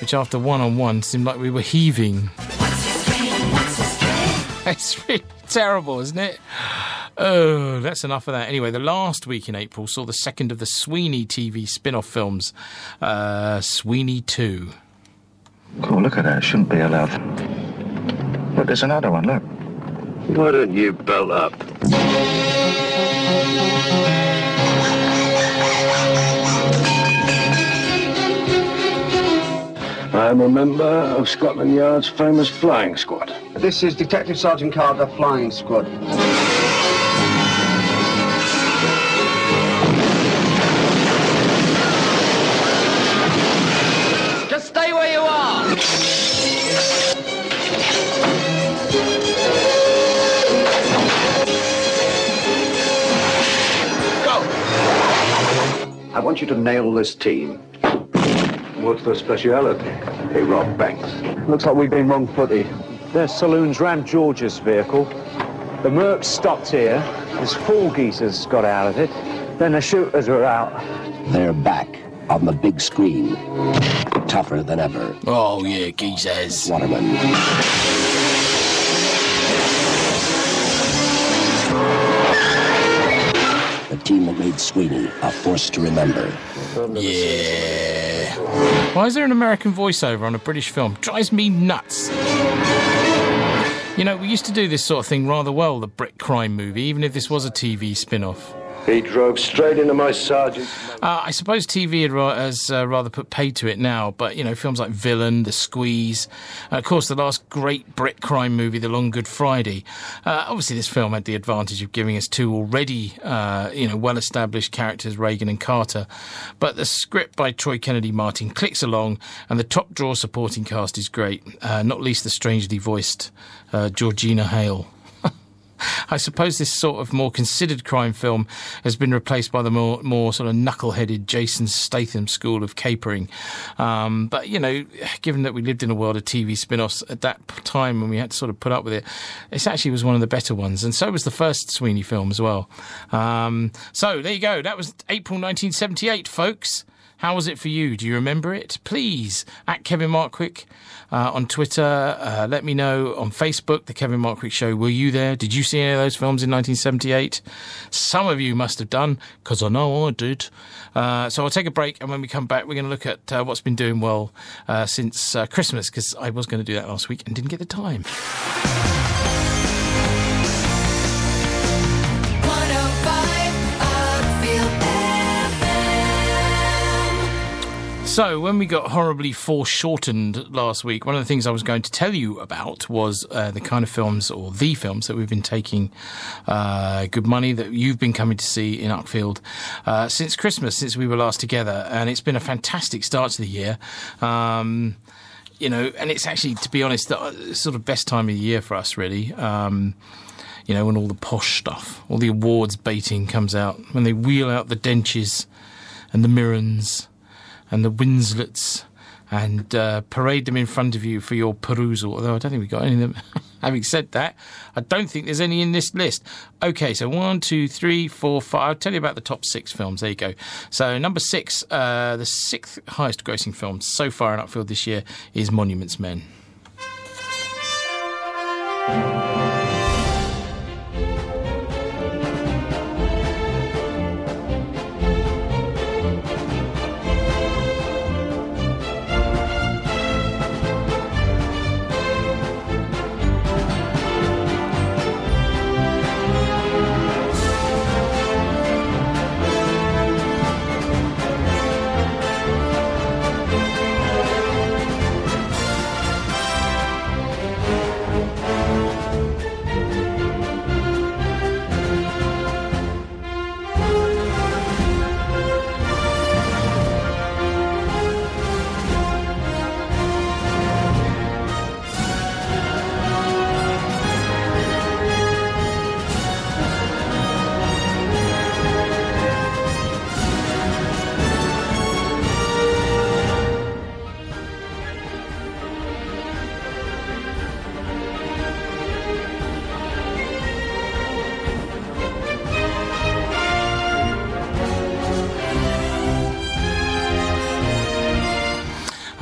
Which, after one on one, seemed like we were heaving. <laughs> It's really terrible, isn't it? Oh, that's enough of that. Anyway, the last week in April saw the second of the Sweeney TV spin off films, uh, Sweeney 2. Cool, look at that. Shouldn't be allowed. Look, there's another one, look. Why don't you belt up? I'm a member of Scotland Yard's famous flying squad. This is Detective Sergeant Carter, Flying Squad. Want you to nail this team. What's their speciality? They rob banks. Looks like we've been wrong footy. Their saloons ran George's vehicle. The Mercs stopped here. His four geezers got out of it. Then the shooters were out. They're back on the big screen. Tougher than ever. Oh, yeah, geezers. Waterman. Team made Sweeney a force to remember. Yeah. Why is there an American voiceover on a British film? Drives me nuts. You know, we used to do this sort of thing rather well, the Brit crime movie, even if this was a TV spin off. He drove straight into my sergeant. Uh, I suppose TV has uh, rather put paid to it now, but you know, films like Villain, The Squeeze, of course, the last great Brit crime movie, The Long Good Friday. Uh, obviously, this film had the advantage of giving us two already, uh, you know, well-established characters, Regan and Carter. But the script by Troy Kennedy Martin clicks along, and the top draw supporting cast is great. Uh, not least the strangely voiced Georgina Hale. I suppose this sort of more considered crime film has been replaced by the more, more sort of knuckle-headed Jason Statham school of capering. Um, but you know, given that we lived in a world of TV spin-offs at that time when we had to sort of put up with it, this actually was one of the better ones, and so was the first Sweeney film as well. Um, so there you go. That was April 1978, folks. How was it for you? Do you remember it? Please, at Kevin Markwick uh, on Twitter. Uh, let me know on Facebook, The Kevin Markwick Show. Were you there? Did you see any of those films in 1978? Some of you must have done, because I know I did. Uh, so I'll take a break, and when we come back, we're going to look at uh, what's been doing well uh, since uh, Christmas, because I was going to do that last week and didn't get the time. So, when we got horribly foreshortened last week, one of the things I was going to tell you about was uh, the kind of films or the films that we've been taking uh, good money that you've been coming to see in Uckfield uh, since Christmas, since we were last together. And it's been a fantastic start to the year. Um, you know, and it's actually, to be honest, the uh, sort of best time of the year for us, really. Um, you know, when all the posh stuff, all the awards baiting comes out, when they wheel out the Denches and the Mirrens and the Winslets and uh, parade them in front of you for your perusal. Although I don't think we've got any of them. <laughs> Having said that, I don't think there's any in this list. Okay, so one, two, three, four, five. I'll tell you about the top six films. There you go. So number six, uh, the sixth highest grossing film so far in Uckfield this year is Monuments Men.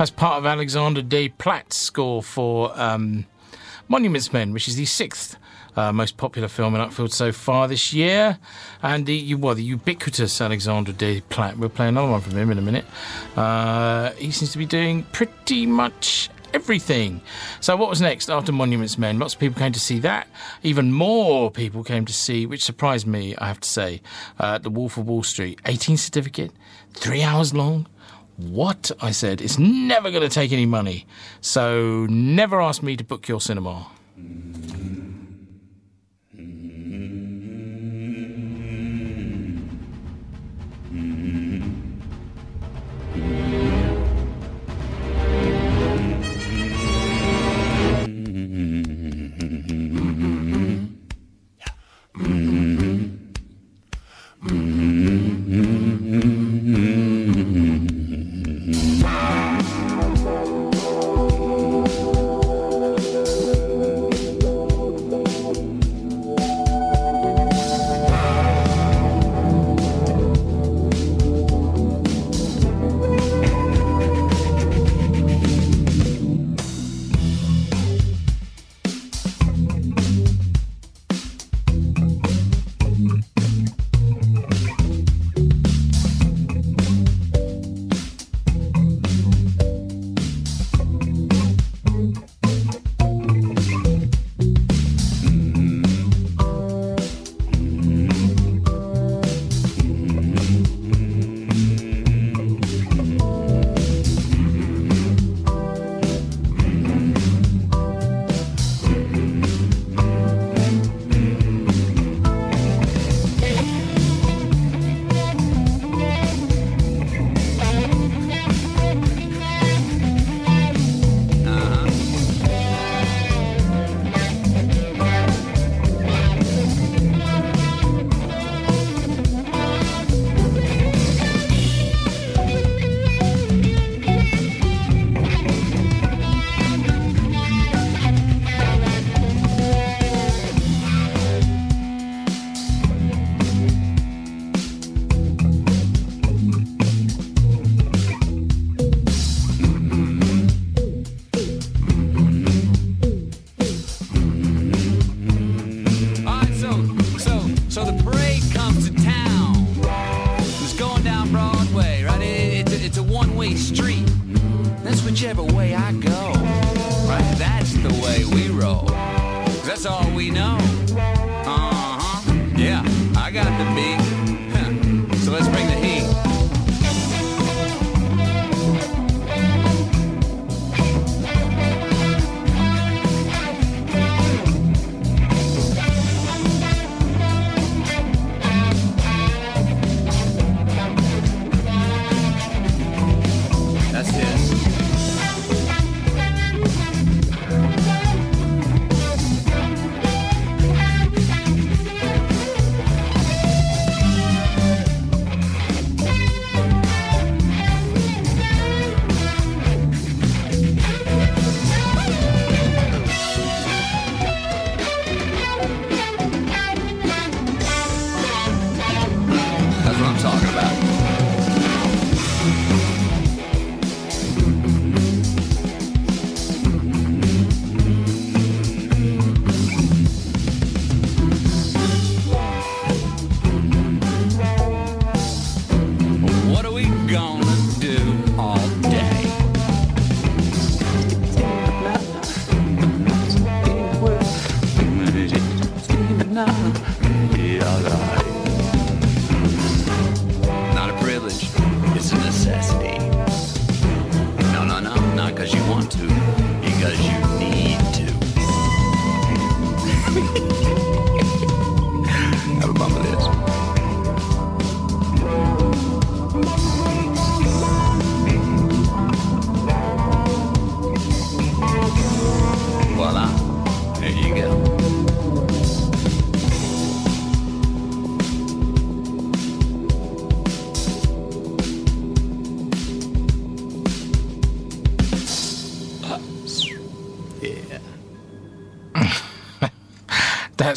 That's part of Alexandre Desplat's score for um, Monuments Men, which is the sixth uh, most popular film in Uckfield so far this year. And the, well, the ubiquitous Alexandre Desplat. We'll play another one from him in a minute. Uh, he seems to be doing pretty much everything. So, what was next after Monuments Men? Lots of people came to see that. Even more people came to see, which surprised me, I have to say, uh, The Wolf of Wall Street. 18 certificate, three hours long. What? I said, it's never going to take any money. So, never ask me to book your cinema. Alright,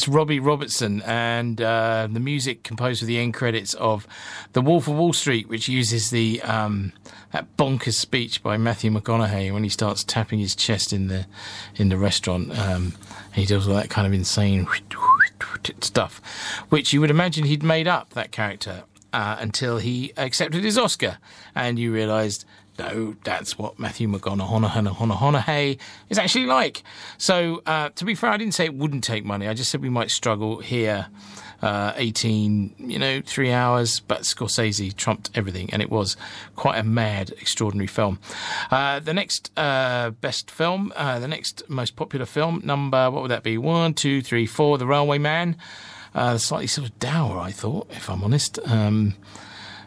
Robbie Robertson, and uh, the music composed for the end credits of The Wolf of Wall Street, which uses the um, that bonkers speech by Matthew McConaughey when he starts tapping his chest in the in the restaurant. Um, he does all that kind of insane <laughs> stuff, which you would imagine he'd made up that character uh, until he accepted his Oscar, and you realised. No, that's what Matthew McConaughey is actually like. So, uh, to be fair, I didn't say it wouldn't take money. I just said we might struggle here. Uh, 18, you know, three hours, but Scorsese trumped everything, and it was quite a mad, extraordinary film. Uh, the next uh, best film, uh, the next most popular film, number, what would that be? One, two, three, four, The Railway Man. Uh, slightly sort of dour, I thought, if I'm honest. Um,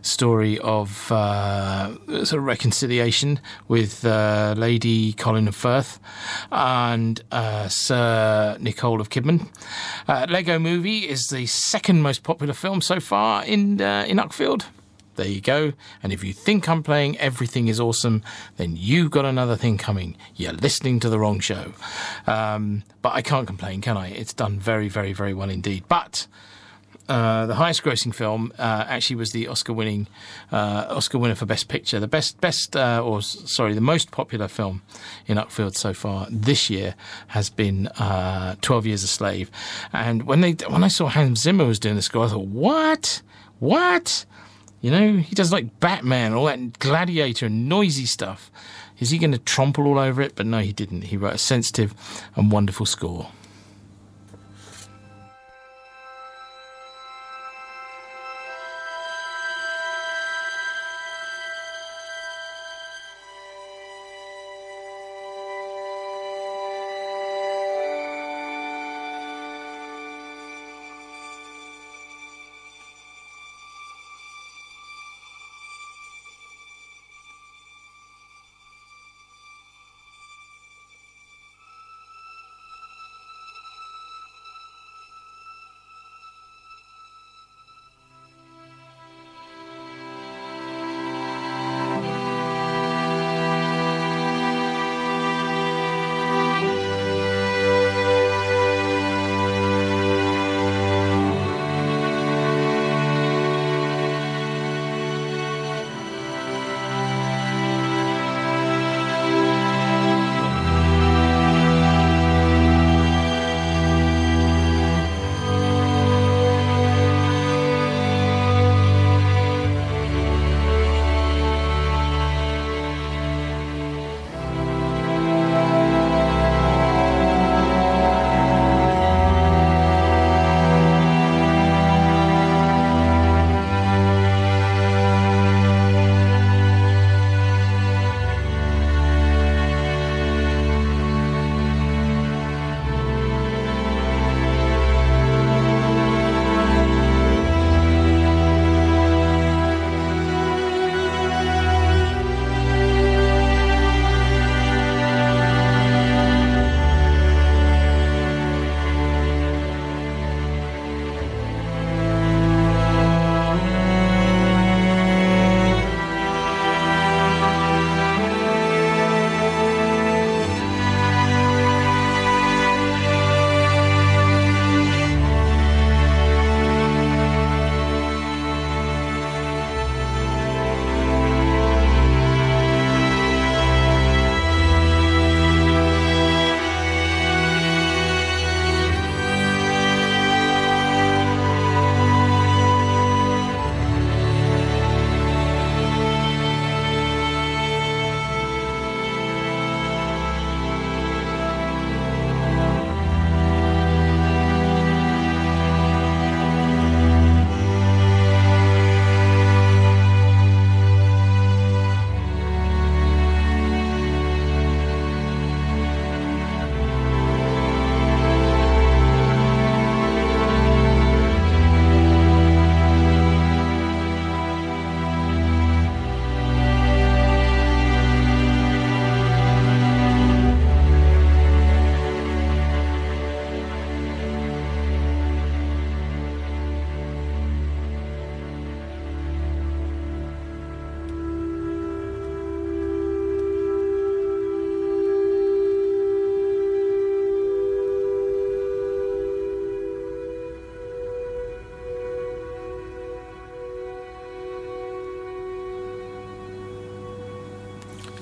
story of uh, sort of reconciliation with uh, Lady Colin of Firth and uh, Sir Nicole of Kidman. Uh, Lego Movie is the second most popular film so far in uh, in Uckfield. There you go. And if you think I'm playing Everything is Awesome, then you've got another thing coming. You're listening to the wrong show. Um, but I can't complain, can I? It's done very, very, very well indeed. But uh, the highest grossing film uh, actually was the Oscar winning uh, Oscar winner for Best Picture. The best best uh, or sorry, the most popular film in Uckfield so far this year has been uh, Twelve Years a Slave. And when they when I saw Hans Zimmer was doing the score, I thought, what, what? You know, he does like Batman, all that gladiator and noisy stuff. Is he going to trample all over it? But no, he didn't. He wrote a sensitive and wonderful score.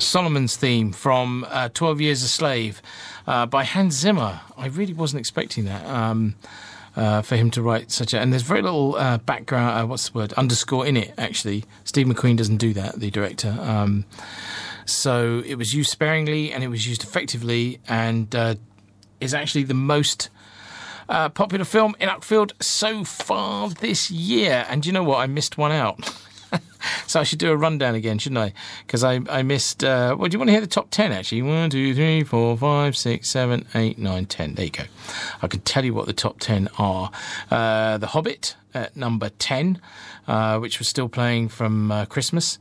Solomon's theme from uh, 12 Years a Slave uh, by Hans Zimmer. I really wasn't expecting that. Um, uh, for him to write such a, and there's very little uh, background. Uh, what's the word? Underscore in it. Actually, Steve McQueen doesn't do that. The director. Um, so it was used sparingly and it was used effectively, and uh, is actually the most uh, popular film in Uckfield so far this year. And you know what? I missed one out. So I should do a rundown again, shouldn't I? Because I, I missed. Uh, well, do you want to hear the top 10 actually? 1, 2, 3, 4, 5, 6, 7, 8, 9, 10. There you go. I can tell you what the top 10 are. Uh, the Hobbit at number 10, uh, which was still playing from uh, Christmas.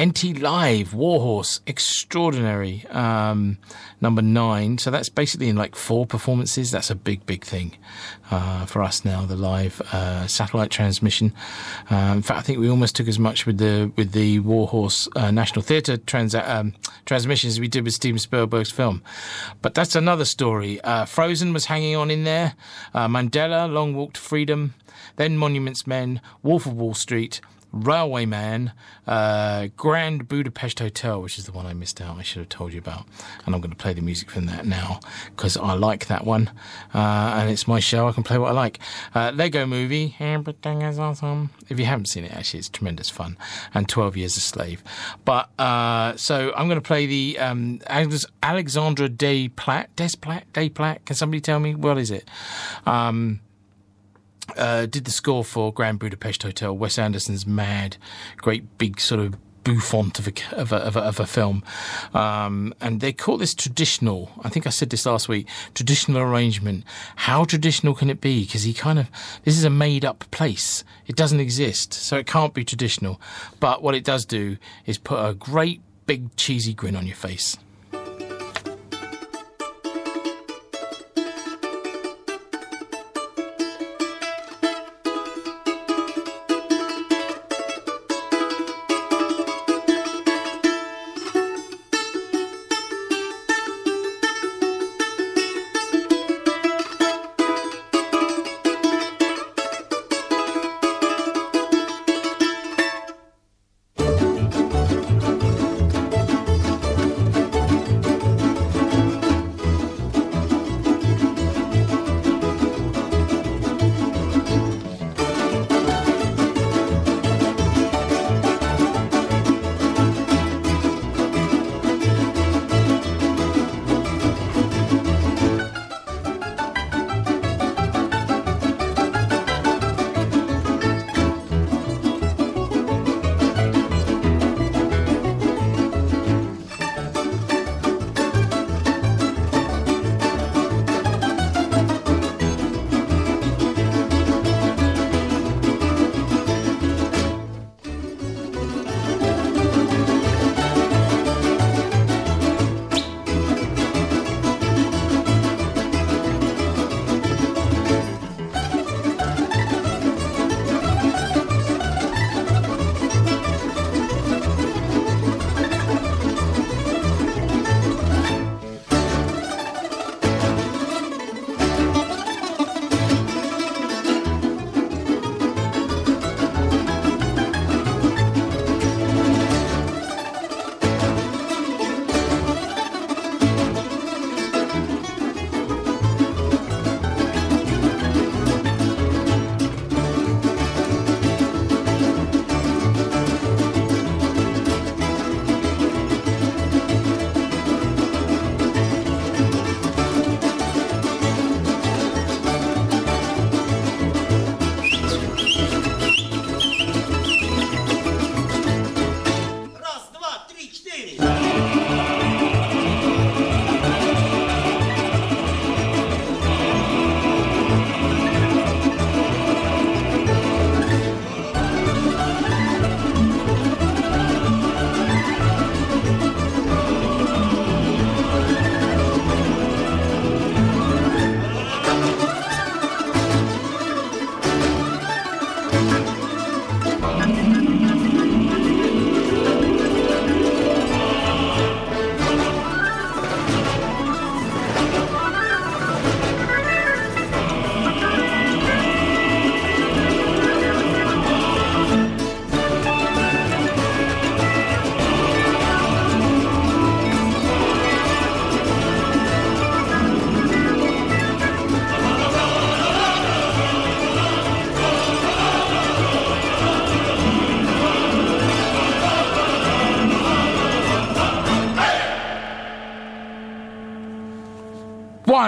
NT Live, Warhorse, extraordinary, um, number nine. So that's basically in like four performances. That's a big, big thing uh, for us now. The live uh, satellite transmission. Uh, in fact, I think we almost took as much with the with the Warhorse uh, National Theatre trans- um, as we did with Steven Spielberg's film. But that's another story. Uh, Frozen was hanging on in there. Uh, Mandela, Long Walk to Freedom. Then Monuments Men, Wolf of Wall Street. Railway Man, uh, Grand Budapest Hotel, which is the one I missed out. I should have told you about, and I'm going to play the music from that now because I like that one, uh, and it's my show. I can play what I like. Uh, Lego Movie, everything is awesome. If you haven't seen it, actually, it's tremendous fun. And 12 Years a Slave. But uh, so I'm going to play the um, Alexandra Day Platt, Des Platt, Day Platt. Can somebody tell me what is it? Um, uh, did the score for Grand Budapest Hotel, Wes Anderson's mad, great big sort of bouffant of a, of a, of a, of a film. Um, and they call this traditional. I think I said this last week. Traditional arrangement. How traditional can it be? Because he kind of, this is a made up place. It doesn't exist. So it can't be traditional. But what it does do is put a great big cheesy grin on your face.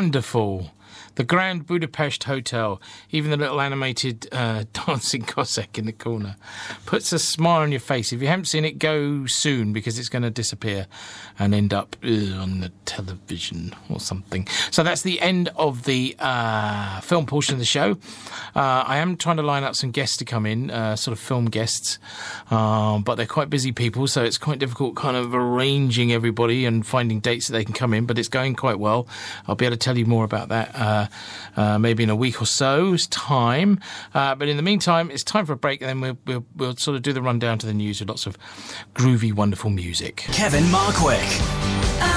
Wonderful. The Grand Budapest Hotel, even the little animated uh, <laughs> dancing Cossack in the corner, puts a smile on your face. If you haven't seen it, go soon because it's going to disappear and end up uh, on the television or something. So that's the end of the uh, film portion of the show. Uh, I am trying to line up some guests to come in, uh, sort of film guests, um, but they're quite busy people, so it's quite difficult kind of arranging everybody and finding dates that they can come in, but it's going quite well. I'll be able to tell you more about that uh, uh, maybe in a week or so's time. Uh, but in the meantime, it's time for a break, and then we'll, we'll, we'll sort of do the rundown to the news with lots of groovy, wonderful music. Kevin Markwick.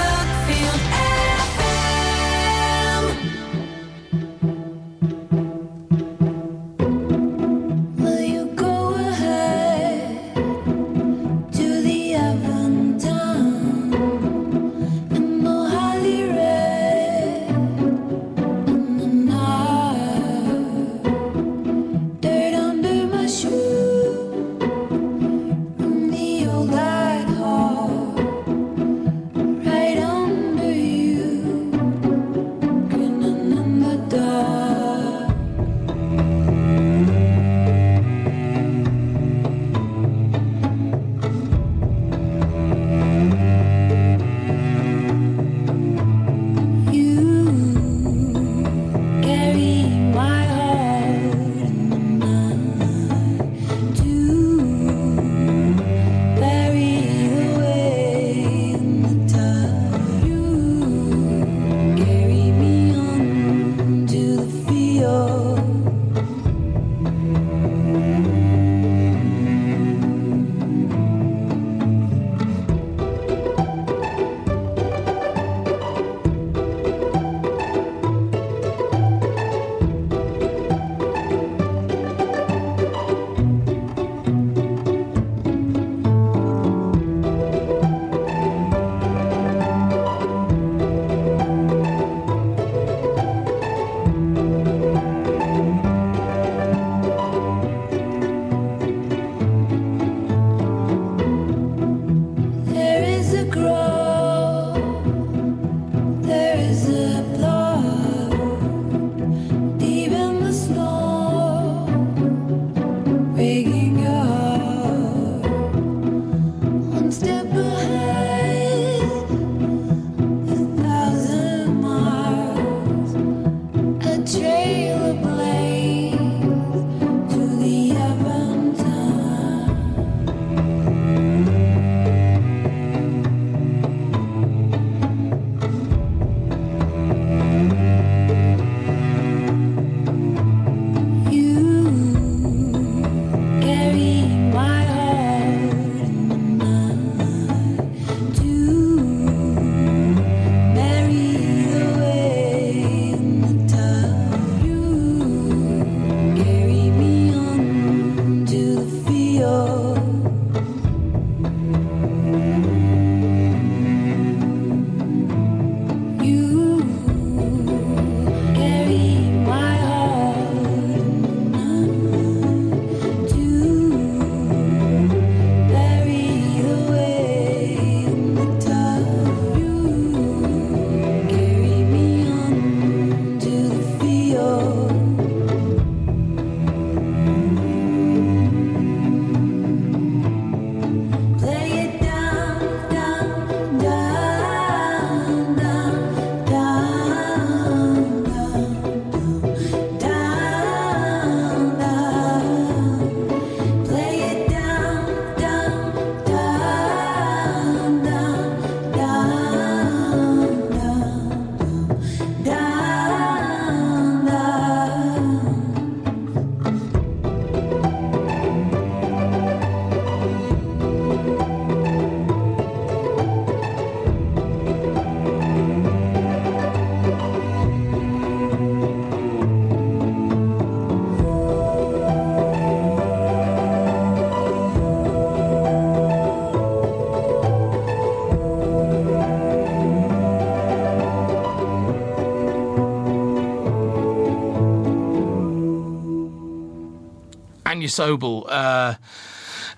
Agnes Obel, uh,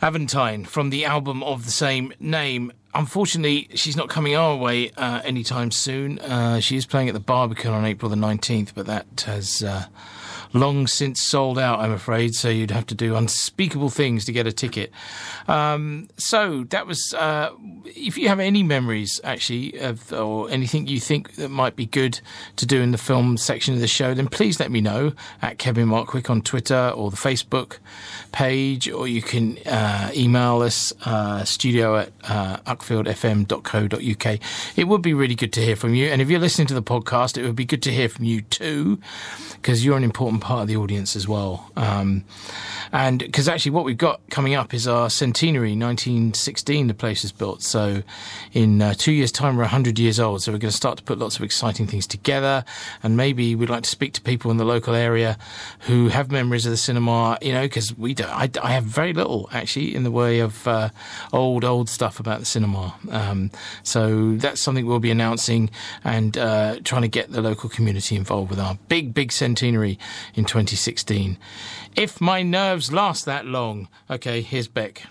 Aventine, from the album of the same name. unfortunately, she's not coming our way uh, anytime soon. Uh, she is playing at the Barbican on April the 19th, but that has uh, long since sold out, I'm afraid. So you'd have to do unspeakable things to get a ticket. Um, so that was. Uh, if you have any memories, actually, of or anything you think that might be good to do in the film section of the show, then please let me know at Kevin Markwick on Twitter or the Facebook page, or you can uh, email us uh, studio at uh, uckfieldfm.co.uk. It would be really good to hear from you, and if you're listening to the podcast, it would be good to hear from you too, because you're an important part of the audience as well. Um, and because actually, what we've got coming up is our centenary, 1916. The place was built, so in uh, two years' time, we're 100 years old. So we're going to start to put lots of exciting things together, and maybe we'd like to speak to people in the local area who have memories of the cinema. You know, because we don't, I, I have very little actually in the way of uh, old old stuff about the cinema. Um, so that's something we'll be announcing and uh, trying to get the local community involved with our big big centenary in 2016. If my nerves last that long. Okay, here's Beck.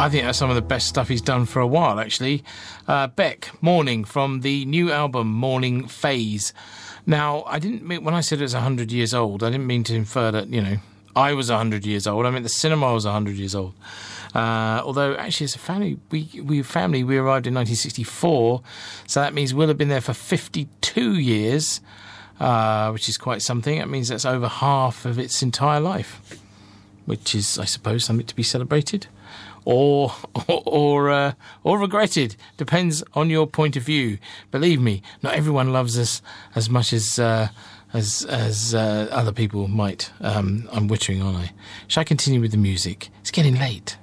I think that's some of the best stuff he's done for a while, actually. Uh, Beck, Morning, from the new album Morning Phase. Now, I didn't mean, when I said it was 100 years old, I didn't mean to infer that, you know, I was 100 years old. I meant the cinema was 100 years old. Uh, although, actually, as a family, we, we family, we arrived in 1964, so that means we'll have been there for 52 years, uh, which is quite something. That means that's over half of its entire life, which is, I suppose, something to be celebrated or or uh, or regretted. Depends on your point of view. Believe me, not everyone loves us as much as uh, as as uh, other people might. Um, I'm wittering, aren't I? Shall I continue with the music? It's getting late.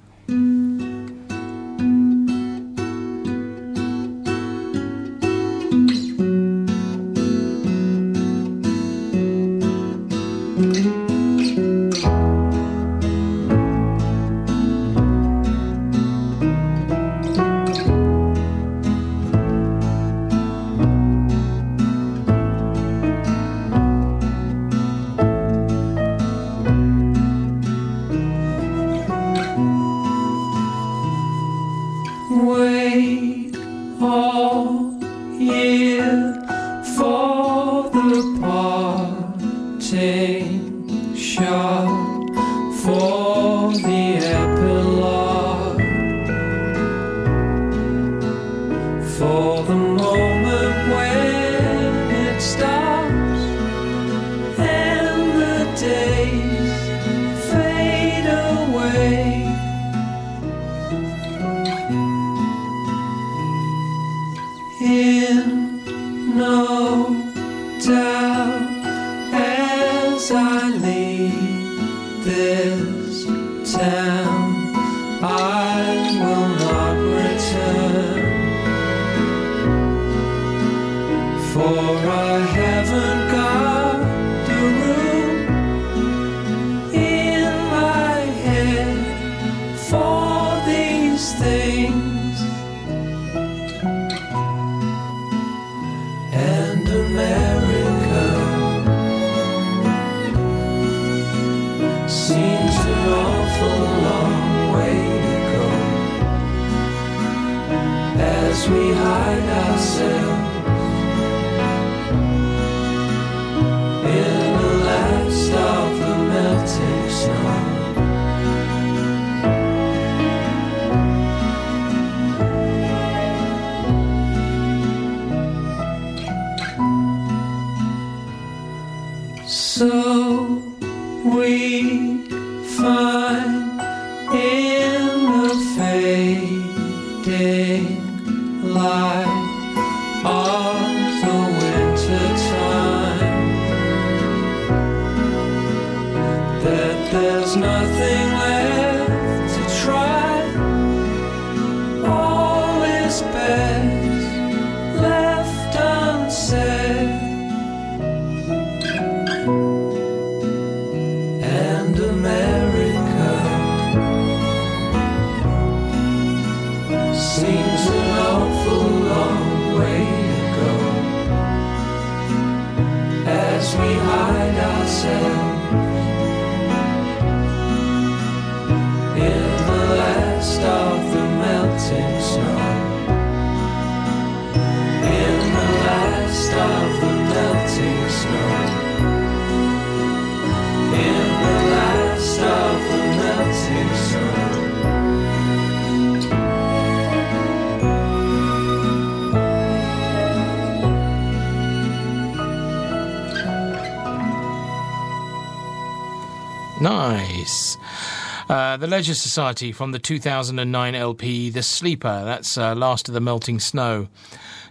The Leisure Society from the 2009 LP The Sleeper. That's uh, Last of the Melting Snow.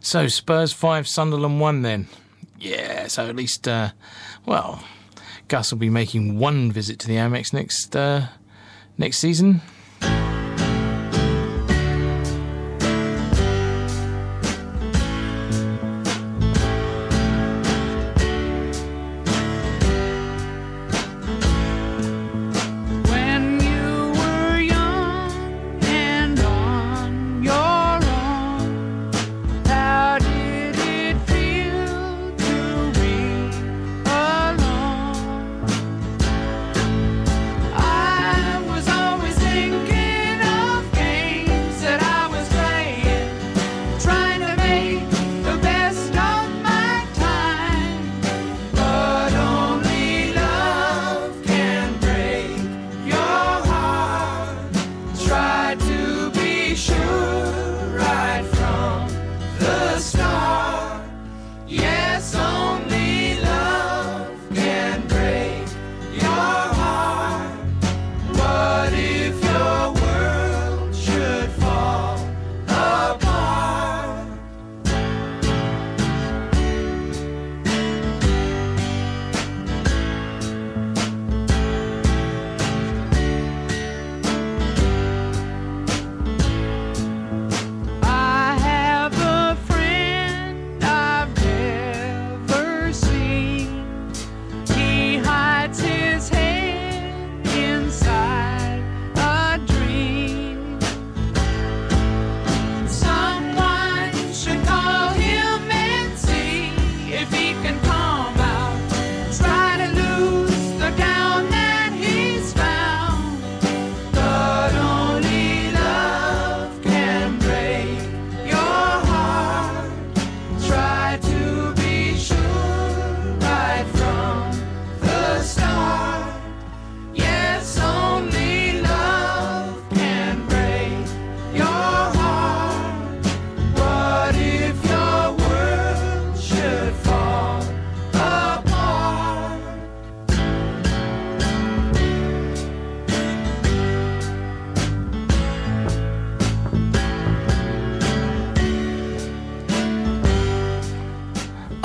So Spurs 5, Sunderland 1 then. Yeah, so at least, uh, well, Gus will be making one visit to the Amex next uh, next season.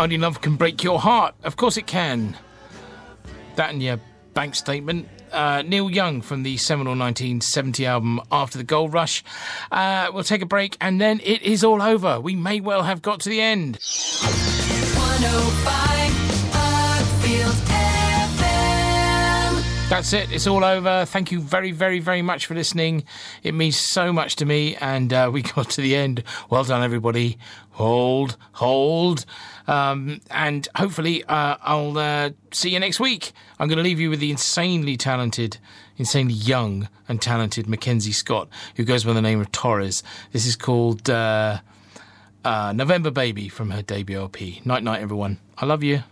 Only love can break your heart. Of course it can. That and your bank statement. Uh, Neil Young from the seminal 1970 album After the Gold Rush. Uh, we'll take a break and then it is all over. We may well have got to the end. 105 Uckfield FM. That's it. It's all over. Thank you very, very, very much for listening. It means so much to me. And uh, we <laughs> got to the end. Well done, everybody. Hold, hold. Um, and hopefully, uh, I'll uh, see you next week. I'm going to leave you with the insanely talented, insanely young and talented Mackenzie Scott, who goes by the name of Torres. This is called uh, uh, November Baby from her debut LP. Night, night, everyone. I love you.